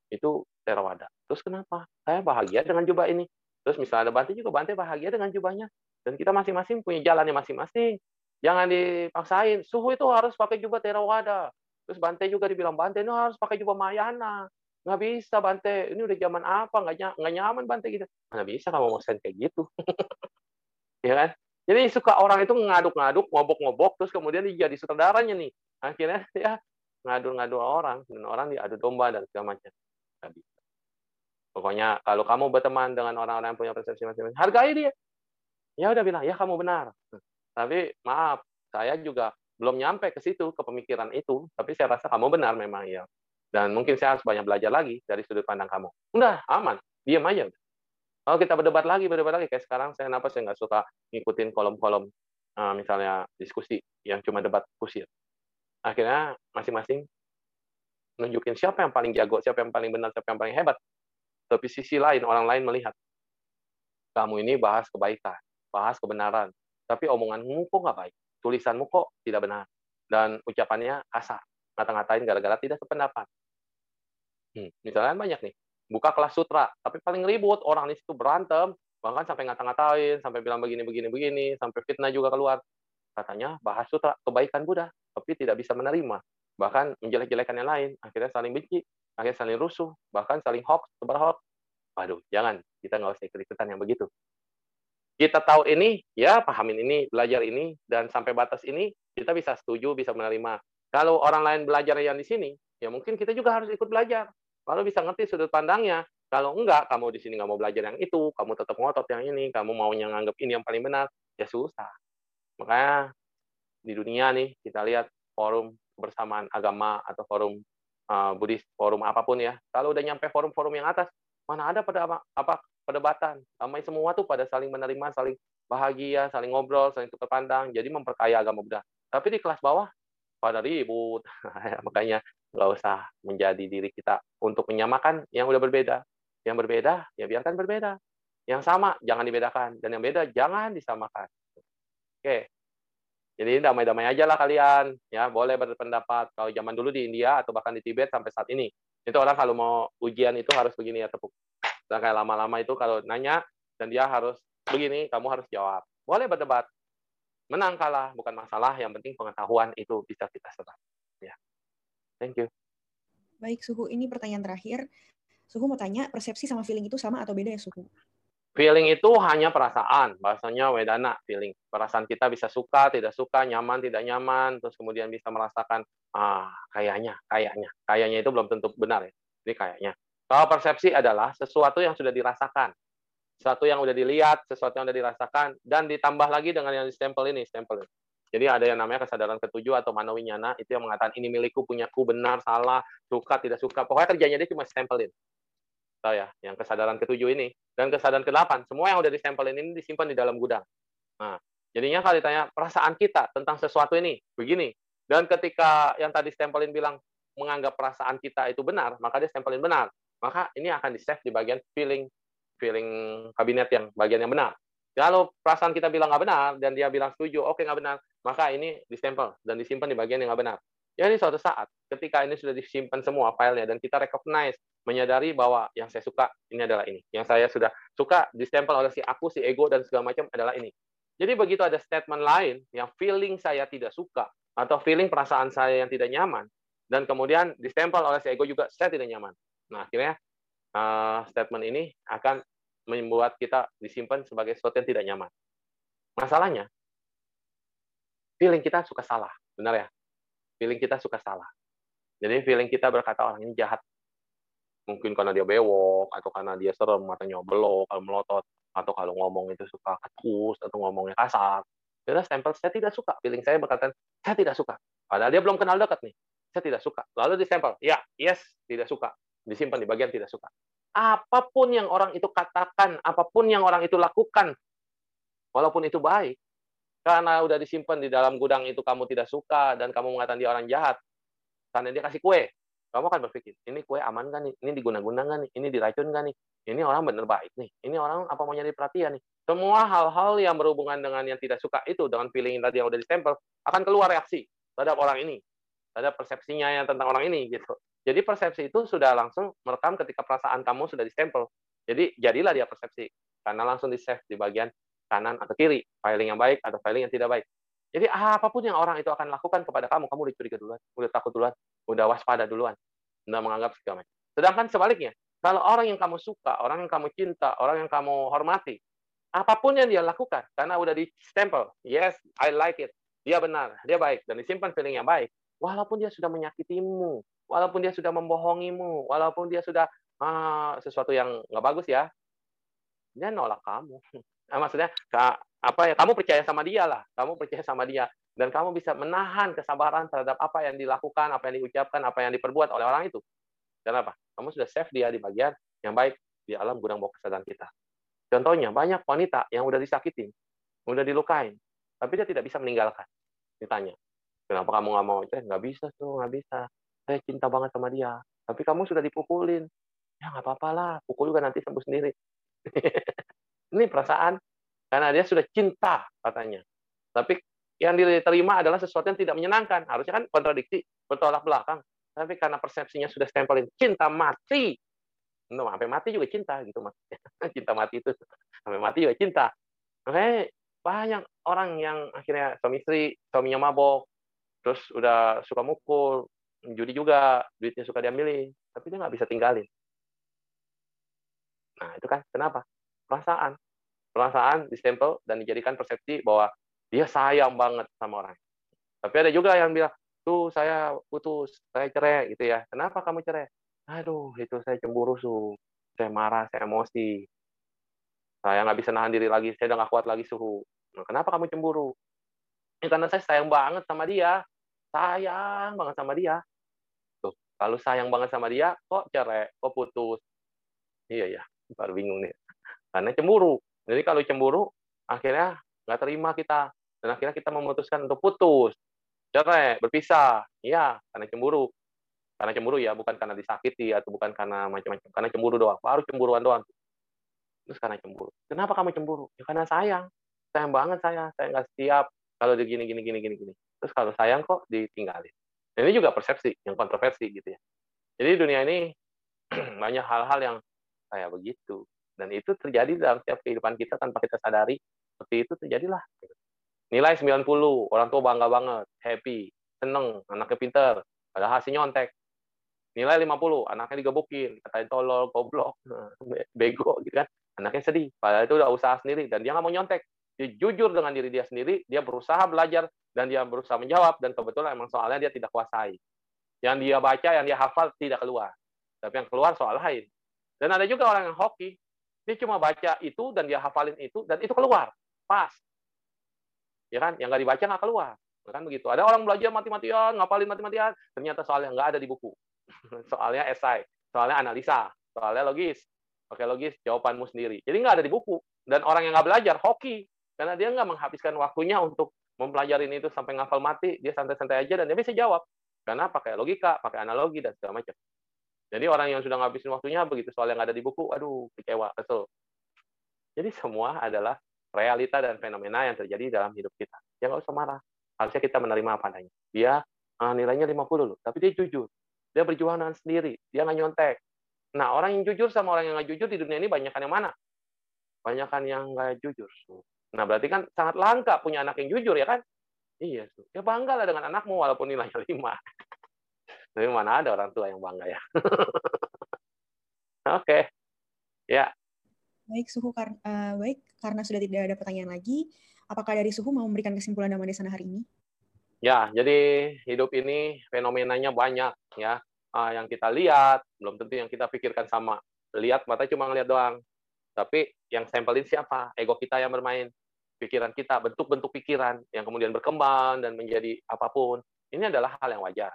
Itu Theravada. Terus kenapa? Saya bahagia dengan jubah ini. Terus misalnya ada Bante juga, Bante bahagia dengan jubahnya. Dan kita masing-masing punya jalannya masing-masing. Jangan dipaksain. Suhu itu harus pakai jubah Theravada. Terus Bante juga dibilang, Bante ini harus pakai jubah Mahayana. Nggak bisa, Bante. Ini udah zaman apa? Nggak, nggak nyaman, Bante. gitu. Nggak bisa kamu mau kayak gitu. ya kan? Jadi suka orang itu ngaduk-ngaduk, ngobok-ngobok, terus kemudian dia jadi sutradaranya nih. Akhirnya ya ngadu-ngadu orang, dan orang diadu domba dan segala macam. Nggak bisa. Pokoknya kalau kamu berteman dengan orang-orang yang punya persepsi masing-masing, hargai dia. Ya udah bilang, ya kamu benar. Tapi maaf, saya juga belum nyampe ke situ, ke pemikiran itu. Tapi saya rasa kamu benar memang ya. Dan mungkin saya harus banyak belajar lagi dari sudut pandang kamu. Udah, aman. Diam aja. Kalau kita berdebat lagi, berdebat lagi, kayak sekarang saya kenapa saya nggak suka ngikutin kolom-kolom uh, misalnya diskusi yang cuma debat kusir. Akhirnya masing-masing nunjukin siapa yang paling jago, siapa yang paling benar, siapa yang paling hebat. Tapi sisi lain, orang lain melihat. Kamu ini bahas kebaikan, bahas kebenaran. Tapi omonganmu kok nggak baik. Tulisanmu kok tidak benar. Dan ucapannya kasar. Ngata-ngatain gara-gara tidak sependapat. Hmm, misalnya banyak nih buka kelas sutra, tapi paling ribut orang di situ berantem, bahkan sampai ngata-ngatain, sampai bilang begini begini begini, sampai fitnah juga keluar. Katanya bahas sutra kebaikan Buddha, tapi tidak bisa menerima, bahkan menjelek-jelekan yang lain, akhirnya saling benci, akhirnya saling rusuh, bahkan saling hoax, sebar hoax. Waduh, jangan, kita nggak usah ikut-ikutan yang begitu. Kita tahu ini, ya pahamin ini, belajar ini, dan sampai batas ini, kita bisa setuju, bisa menerima. Kalau orang lain belajar yang di sini, ya mungkin kita juga harus ikut belajar Lalu bisa ngerti sudut pandangnya. Kalau enggak, kamu di sini nggak mau belajar yang itu, kamu tetap ngotot yang ini, kamu mau yang nganggap ini yang paling benar, ya susah. Makanya di dunia nih kita lihat forum kebersamaan agama atau forum uh, Buddhis, forum apa pun ya. Kalau udah nyampe forum-forum yang atas, mana ada pada apa, apa perdebatan. Ramai semua tuh pada saling menerima, saling bahagia, saling ngobrol, saling tukar pandang, jadi memperkaya agama Buddha. Tapi di kelas bawah pada ribut. Makanya nggak usah menjadi diri kita untuk menyamakan yang udah berbeda. Yang berbeda, ya biarkan berbeda. Yang sama, jangan dibedakan. Dan yang beda, jangan disamakan. Oke. Jadi damai-damai aja lah kalian. ya Boleh berpendapat. Kalau zaman dulu di India atau bahkan di Tibet sampai saat ini. Itu orang kalau mau ujian itu harus begini ya tepuk. Dan kayak lama-lama itu kalau nanya, dan dia harus begini, kamu harus jawab. Boleh berdebat. Menang kalah, bukan masalah. Yang penting pengetahuan itu bisa kita serap. Ya. Thank you. Baik, Suhu. Ini pertanyaan terakhir. Suhu mau tanya, persepsi sama feeling itu sama atau beda ya, Suhu? Feeling itu hanya perasaan, bahasanya wedana, feeling. Perasaan kita bisa suka, tidak suka, nyaman, tidak nyaman, terus kemudian bisa merasakan, ah, kayaknya, kayaknya. Kayaknya itu belum tentu benar ya. Ini kayaknya. Kalau persepsi adalah sesuatu yang sudah dirasakan. Sesuatu yang sudah dilihat, sesuatu yang sudah dirasakan, dan ditambah lagi dengan yang di stempel ini, stempel ini. Jadi ada yang namanya kesadaran ketujuh atau manawinyana itu yang mengatakan ini milikku, punyaku, benar, salah, suka, tidak suka. Pokoknya kerjanya dia cuma stempelin. Tahu ya, yang kesadaran ketujuh ini. Dan kesadaran ke-8, semua yang udah distempelin ini disimpan di dalam gudang. Nah, jadinya kalau ditanya perasaan kita tentang sesuatu ini, begini. Dan ketika yang tadi stempelin bilang menganggap perasaan kita itu benar, maka dia stempelin benar. Maka ini akan di-save di bagian feeling feeling kabinet yang bagian yang benar. Kalau perasaan kita bilang nggak benar dan dia bilang setuju, oke okay, nggak benar, maka ini distempel dan disimpan di bagian yang nggak benar. Ya ini suatu saat ketika ini sudah disimpan semua filenya dan kita recognize, menyadari bahwa yang saya suka ini adalah ini, yang saya sudah suka distempel oleh si aku, si ego dan segala macam adalah ini. Jadi begitu ada statement lain yang feeling saya tidak suka atau feeling perasaan saya yang tidak nyaman dan kemudian distempel oleh si ego juga saya tidak nyaman. Nah akhirnya uh, statement ini akan membuat kita disimpan sebagai sesuatu yang tidak nyaman. Masalahnya, feeling kita suka salah, benar ya? Feeling kita suka salah. Jadi feeling kita berkata orang ini jahat. Mungkin karena dia bewok, atau karena dia serem, matanya belok, kalau melotot, atau kalau ngomong itu suka ketus, atau ngomongnya kasar. Jadi stempel, saya tidak suka. Feeling saya berkata, saya tidak suka. Padahal dia belum kenal dekat nih. saya tidak suka. Lalu distempel, ya, yes, tidak suka. Disimpan di bagian tidak suka. Apa pun yang orang itu katakan, apa pun yang orang itu lakukan, walaupun itu baik, karena udah disimpan di dalam gudang itu kamu tidak suka dan kamu mengatakan dia orang jahat, karena dia kasih kue, kamu akan berpikir, ini kue aman kan nih? Ini diguna-guna kan nih? Ini diracun kan nih? Ini orang benar baik nih. Ini orang apa mau nyari perhatian nih? Semua hal-hal yang berhubungan dengan yang tidak suka itu, dengan feeling tadi yang udah distempel, akan keluar reaksi terhadap orang ini ada persepsinya yang tentang orang ini gitu. Jadi persepsi itu sudah langsung merekam ketika perasaan kamu sudah distempel. Jadi jadilah dia persepsi karena langsung di save di bagian kanan atau kiri, filing yang baik atau filing yang tidak baik. Jadi apa pun yang orang itu akan lakukan kepada kamu, kamu udah curiga duluan, udah takut duluan, udah waspada duluan, udah menganggap segala macam. Sedangkan sebaliknya, kalau orang yang kamu suka, orang yang kamu cinta, orang yang kamu hormati, apa pun yang dia lakukan, karena udah di stempel, yes, I like it, dia benar, dia baik, dan disimpan feeling yang baik, walaupun dia sudah menyakitimu, walaupun dia sudah membohongimu, walaupun dia sudah ah, sesuatu yang nggak bagus ya, dia nolak kamu. Nah, maksudnya apa ya? Kamu percaya sama dia lah, kamu percaya sama dia, dan kamu bisa menahan kesabaran terhadap apa yang dilakukan, apa yang diucapkan, apa yang diperbuat oleh orang itu. Kenapa? Kamu sudah save dia di bagian yang baik di alam gudang bawah kesadaran kita. Contohnya, banyak wanita yang udah disakitin, udah dilukain, tapi dia tidak bisa meninggalkan. Ditanya, Kenapa kamu nggak mau? Eh, nggak bisa tuh, nggak bisa. Saya cinta banget sama dia. Tapi kamu sudah dipukulin. Ya nggak apa-apa lah, pukul juga nanti sembuh sendiri. Ini perasaan. Karena dia sudah cinta, katanya. Tapi yang diterima adalah sesuatu yang tidak menyenangkan. Harusnya kan kontradiksi, bertolak belakang. Tapi karena persepsinya sudah stempelin cinta mati. No, sampai mati juga cinta gitu mas. cinta mati itu sampai mati juga cinta. Makanya banyak orang yang akhirnya suami istri, suaminya mabok, terus udah suka mukul judi juga duitnya suka diambilin tapi dia nggak bisa tinggalin. Nah itu kan kenapa? Perasaan. Perasaan distempel dan dijadikan persepsi bahwa dia sayang banget sama orang. Tapi ada juga yang bilang tuh saya putus saya cerai gitu ya. Kenapa kamu cerai? Aduh itu saya cemburu su. Saya marah saya emosi. Saya nggak bisa nahan diri lagi saya udah nggak kuat lagi suhu nah, kenapa kamu cemburu? Ya, karena saya sayang banget sama dia sayang banget sama dia. Tuh, kalau sayang banget sama dia, kok cerai, kok putus. Iya ya, baru bingung nih. Karena cemburu. Jadi kalau cemburu, akhirnya nggak terima kita. Dan akhirnya kita memutuskan untuk putus. Cerai, berpisah. Iya, karena cemburu. Karena cemburu ya, bukan karena disakiti atau bukan karena macam-macam. Karena cemburu doang. Baru cemburuan doang. Terus karena cemburu. Kenapa kamu cemburu? Ya karena sayang. Sayang banget saya. Saya nggak siap kalau begini, gini, gini, gini, gini. Terus kalau sayang kok ditinggalin. Ini juga persepsi yang kontroversi gitu ya. Jadi dunia ini banyak hal-hal yang kayak begitu. Dan itu terjadi dalam setiap kehidupan kita tanpa kita sadari. Seperti itu terjadilah. Nilai 90, orang tua bangga banget, happy, seneng, anaknya pinter, padahal hasilnya nyontek. Nilai 50, anaknya digebukin, katain tolol, goblok, bego gitu kan. Anaknya sedih, padahal itu udah usaha sendiri dan dia nggak mau nyontek dia jujur dengan diri dia sendiri, dia berusaha belajar dan dia berusaha menjawab dan kebetulan emang soalnya dia tidak kuasai. Yang dia baca, yang dia hafal tidak keluar. Tapi yang keluar soal lain. Dan ada juga orang yang hoki, dia cuma baca itu dan dia hafalin itu dan itu keluar. Pas. Ya kan? Yang nggak dibaca nggak keluar. Kan begitu. Ada orang belajar mati-matian, ngapalin mati-matian, ternyata soalnya nggak ada di buku. soalnya esai, soalnya analisa, soalnya logis. Oke logis, jawabanmu sendiri. Jadi nggak ada di buku. Dan orang yang nggak belajar, hoki. Karena dia nggak menghabiskan waktunya untuk mempelajari itu sampai ngafal mati, dia santai-santai aja dan dia bisa jawab. Karena pakai logika, pakai analogi, dan segala macam. Jadi orang yang sudah ngabisin waktunya begitu soal yang ada di buku, aduh, kecewa, kesel. Jadi semua adalah realita dan fenomena yang terjadi dalam hidup kita. Ya nggak usah marah. Harusnya kita menerima apa adanya. Dia uh, nilainya 50 loh, tapi dia jujur. Dia berjuang dengan sendiri. Dia nggak nyontek. Nah, orang yang jujur sama orang yang nggak jujur di dunia ini banyak yang mana? Banyak yang nggak jujur. Nah, berarti kan sangat langka punya anak yang jujur, ya kan? Iya, ya bangga lah dengan anakmu walaupun nilainya lima. Tapi mana ada orang tua yang bangga ya. Oke, okay. ya. Baik, Suhu, kar uh, baik karena sudah tidak ada pertanyaan lagi, apakah dari Suhu mau memberikan kesimpulan dalam sana hari ini? Ya, jadi hidup ini fenomenanya banyak ya. Uh, yang kita lihat belum tentu yang kita pikirkan sama. Lihat mata cuma ngeliat doang. Tapi yang sampelin siapa? Ego kita yang bermain pikiran kita, bentuk-bentuk pikiran yang kemudian berkembang dan menjadi apa pun, ini adalah hal yang wajar.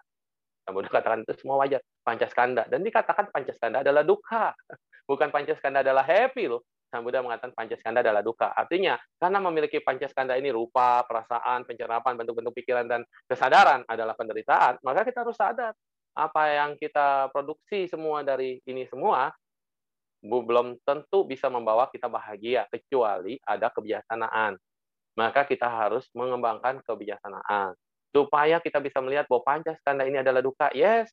Buddha katakan itu semua wajar. Pancaskanda. Dan dikatakan Pancaskanda adalah duka. Bukan Pancaskanda adalah happy loh. Sang Buddha mengatakan Pancaskanda adalah duka. Artinya, karena memiliki Pancaskanda ini rupa, perasaan, pencerapan, bentuk-bentuk pikiran, dan kesadaran adalah penderitaan, maka kita harus sadar apa yang kita produksi semua dari ini semua belum tentu bisa membawa kita bahagia kecuali ada kebijaksanaan. Maka kita harus mengembangkan kebijaksanaan supaya kita bisa melihat bahwa Pancaskanda ini adalah duka. Yes,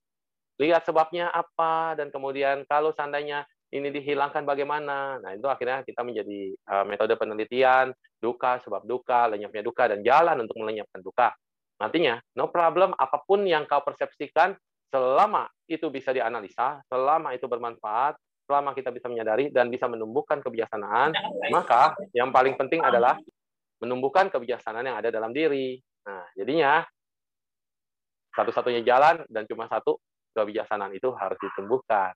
lihat sebabnya apa dan kemudian kalau seandainya ini dihilangkan bagaimana. Nah, itu akhirnya kita menjadi uh, metode penelitian, duka, sebab duka, lenyapnya duka, dan jalan untuk melenyapkan duka. Artinya, no problem, apa pun yang kau persepsikan, selama itu bisa dianalisa, selama itu bermanfaat, selama kita bisa menyadari dan bisa menumbuhkan kebijaksanaan, maka yang paling penting adalah menumbuhkan kebijaksanaan yang ada dalam diri. Nah, jadinya satu-satunya jalan dan cuma satu kebijaksanaan itu harus ditumbuhkan.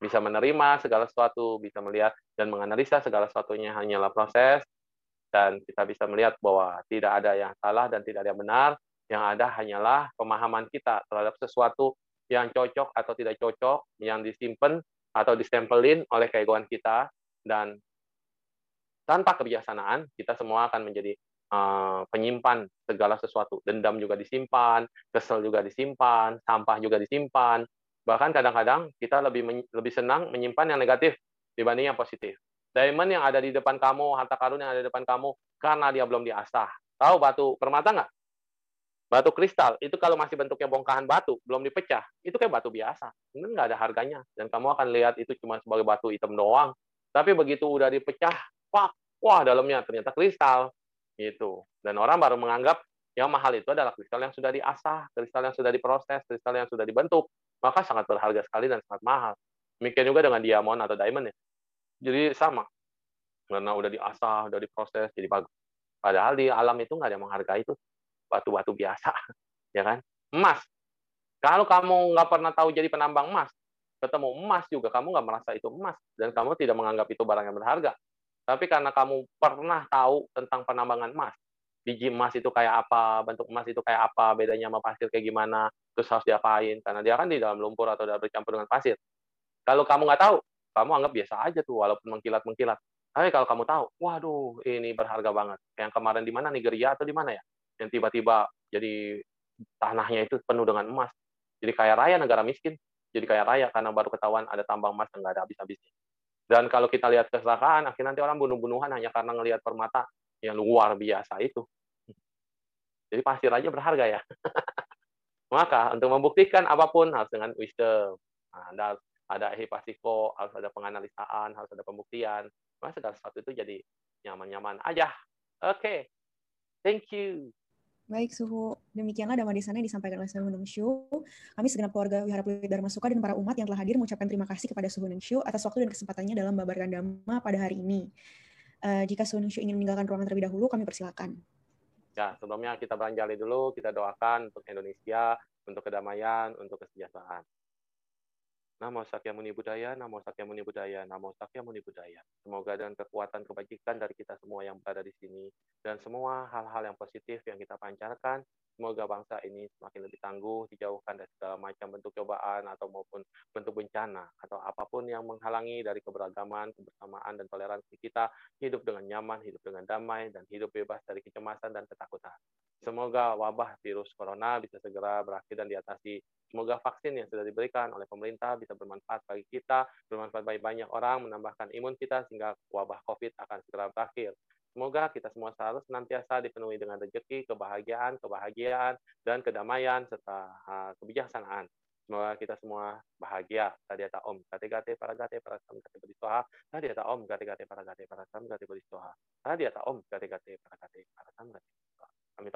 Bisa menerima segala sesuatu, bisa melihat dan menganalisa segala sesuatunya hanyalah proses, dan kita bisa melihat bahwa tidak ada yang salah dan tidak ada yang benar, yang ada hanyalah pemahaman kita terhadap sesuatu yang cocok atau tidak cocok, yang disimpan atau distempelin oleh keegoan kita, dan tanpa kebijaksanaan, kita semua akan menjadi uh, penyimpan segala sesuatu. Dendam juga disimpan, kesel juga disimpan, sampah juga disimpan, Bahkan kadang-kadang kita lebih lebih senang menyimpan yang negatif dibanding yang positif. Diamond yang ada di depan kamu, harta karun yang ada di depan kamu, karena dia belum diasah. Tahu batu permata nggak? Batu kristal, itu kalau masih bentuknya bongkahan batu, belum dipecah, itu kayak batu biasa. Ini nggak ada harganya. Dan kamu akan lihat itu cuma sebagai batu hitam doang. Tapi begitu udah dipecah, wah, wah dalamnya ternyata kristal. Gitu. Dan orang baru menganggap yang mahal itu adalah kristal yang sudah diasah, kristal yang sudah diproses, kristal yang sudah dibentuk maka sangat berharga sekali dan sangat mahal. Demikian juga dengan diamond atau diamond ya. Jadi sama. Karena udah diasah, udah diproses, jadi bagus. Padahal di alam itu nggak ada yang menghargai itu. Batu-batu biasa. ya kan? Emas. Kalau kamu nggak pernah tahu jadi penambang emas, ketemu emas juga kamu nggak merasa itu emas. Dan kamu tidak menganggap itu barang yang berharga. Tapi karena kamu pernah tahu tentang penambangan emas, biji emas itu kayak apa, bentuk emas itu kayak apa, bedanya sama pasir kayak gimana, terus harus diapain, karena dia kan di dalam lumpur atau bercampur dengan pasir. Kalau kamu nggak tahu, kamu anggap biasa aja tuh, walaupun mengkilat-mengkilat. Tapi kalau kamu tahu, waduh, ini berharga banget. Yang kemarin di mana, Nigeria atau di mana ya? Yang tiba-tiba jadi tanahnya itu penuh dengan emas. Jadi kaya raya negara miskin. Jadi kaya raya karena baru ketahuan ada tambang emas yang nggak ada habis-habisnya. Dan kalau kita lihat kecelakaan, akhirnya nanti orang bunuh-bunuhan hanya karena ngelihat permata yang luar biasa itu. Jadi pasir aja berharga ya. Maka untuk membuktikan apa pun harus dengan wisdom. Nah, ada ada hipasiko, harus ada penganalisaan, harus ada pembuktian. Maka segala sesuatu itu jadi nyaman-nyaman aja. Oke, okay. thank you. Baik, Suhu. Demikianlah dhamma desana yang disampaikan oleh Suhu Nungshu. Kami segenap keluarga Wihara Pluit Dharma Suka dan para umat yang telah hadir mengucapkan terima kasih kepada Suhu Nungshu atas waktu dan kesempatannya dalam membabarkan dhamma pada hari ini. Uh, jika Suhu Nungshu ingin meninggalkan ruangan terlebih dahulu, kami persilakan. Ya, sebelumnya kita beranjali dulu, kita doakan untuk Indonesia, untuk kedamaian, untuk kesejahteraan. Namo Sakyamuni Budaya, Namo Sakyamuni Budaya, Namo Sakyamuni Budaya. Semoga dengan kekuatan kebajikan dari kita semua yang berada di sini, dan semua hal-hal yang positif yang kita pancarkan, Semoga bangsa ini semakin lebih tangguh, dijauhkan dari segala macam bentuk cobaan atau maupun bentuk bencana atau apa pun yang menghalangi dari keberagaman, kebersamaan, dan toleransi kita hidup dengan nyaman, hidup dengan damai, dan hidup bebas dari kecemasan dan ketakutan. Semoga wabah virus corona bisa segera berakhir dan diatasi. Semoga vaksin yang sudah diberikan oleh pemerintah bisa bermanfaat bagi kita, bermanfaat bagi banyak orang, menambahkan imun kita sehingga wabah COVID akan segera berakhir. Semoga kita semua selalu senantiasa dipenuhi dengan rezeki, kebahagiaan, kebahagiaan, dan kedamaian, serta kebijaksanaan. Semoga kita semua bahagia. Tadi kata Om, gate gate para gate para sam gate beristoha. Tadi kata Om, gate gate para gate para sam gate beristoha. Tadi kata Om, gate gate para gate para sam gate beristoha. Amin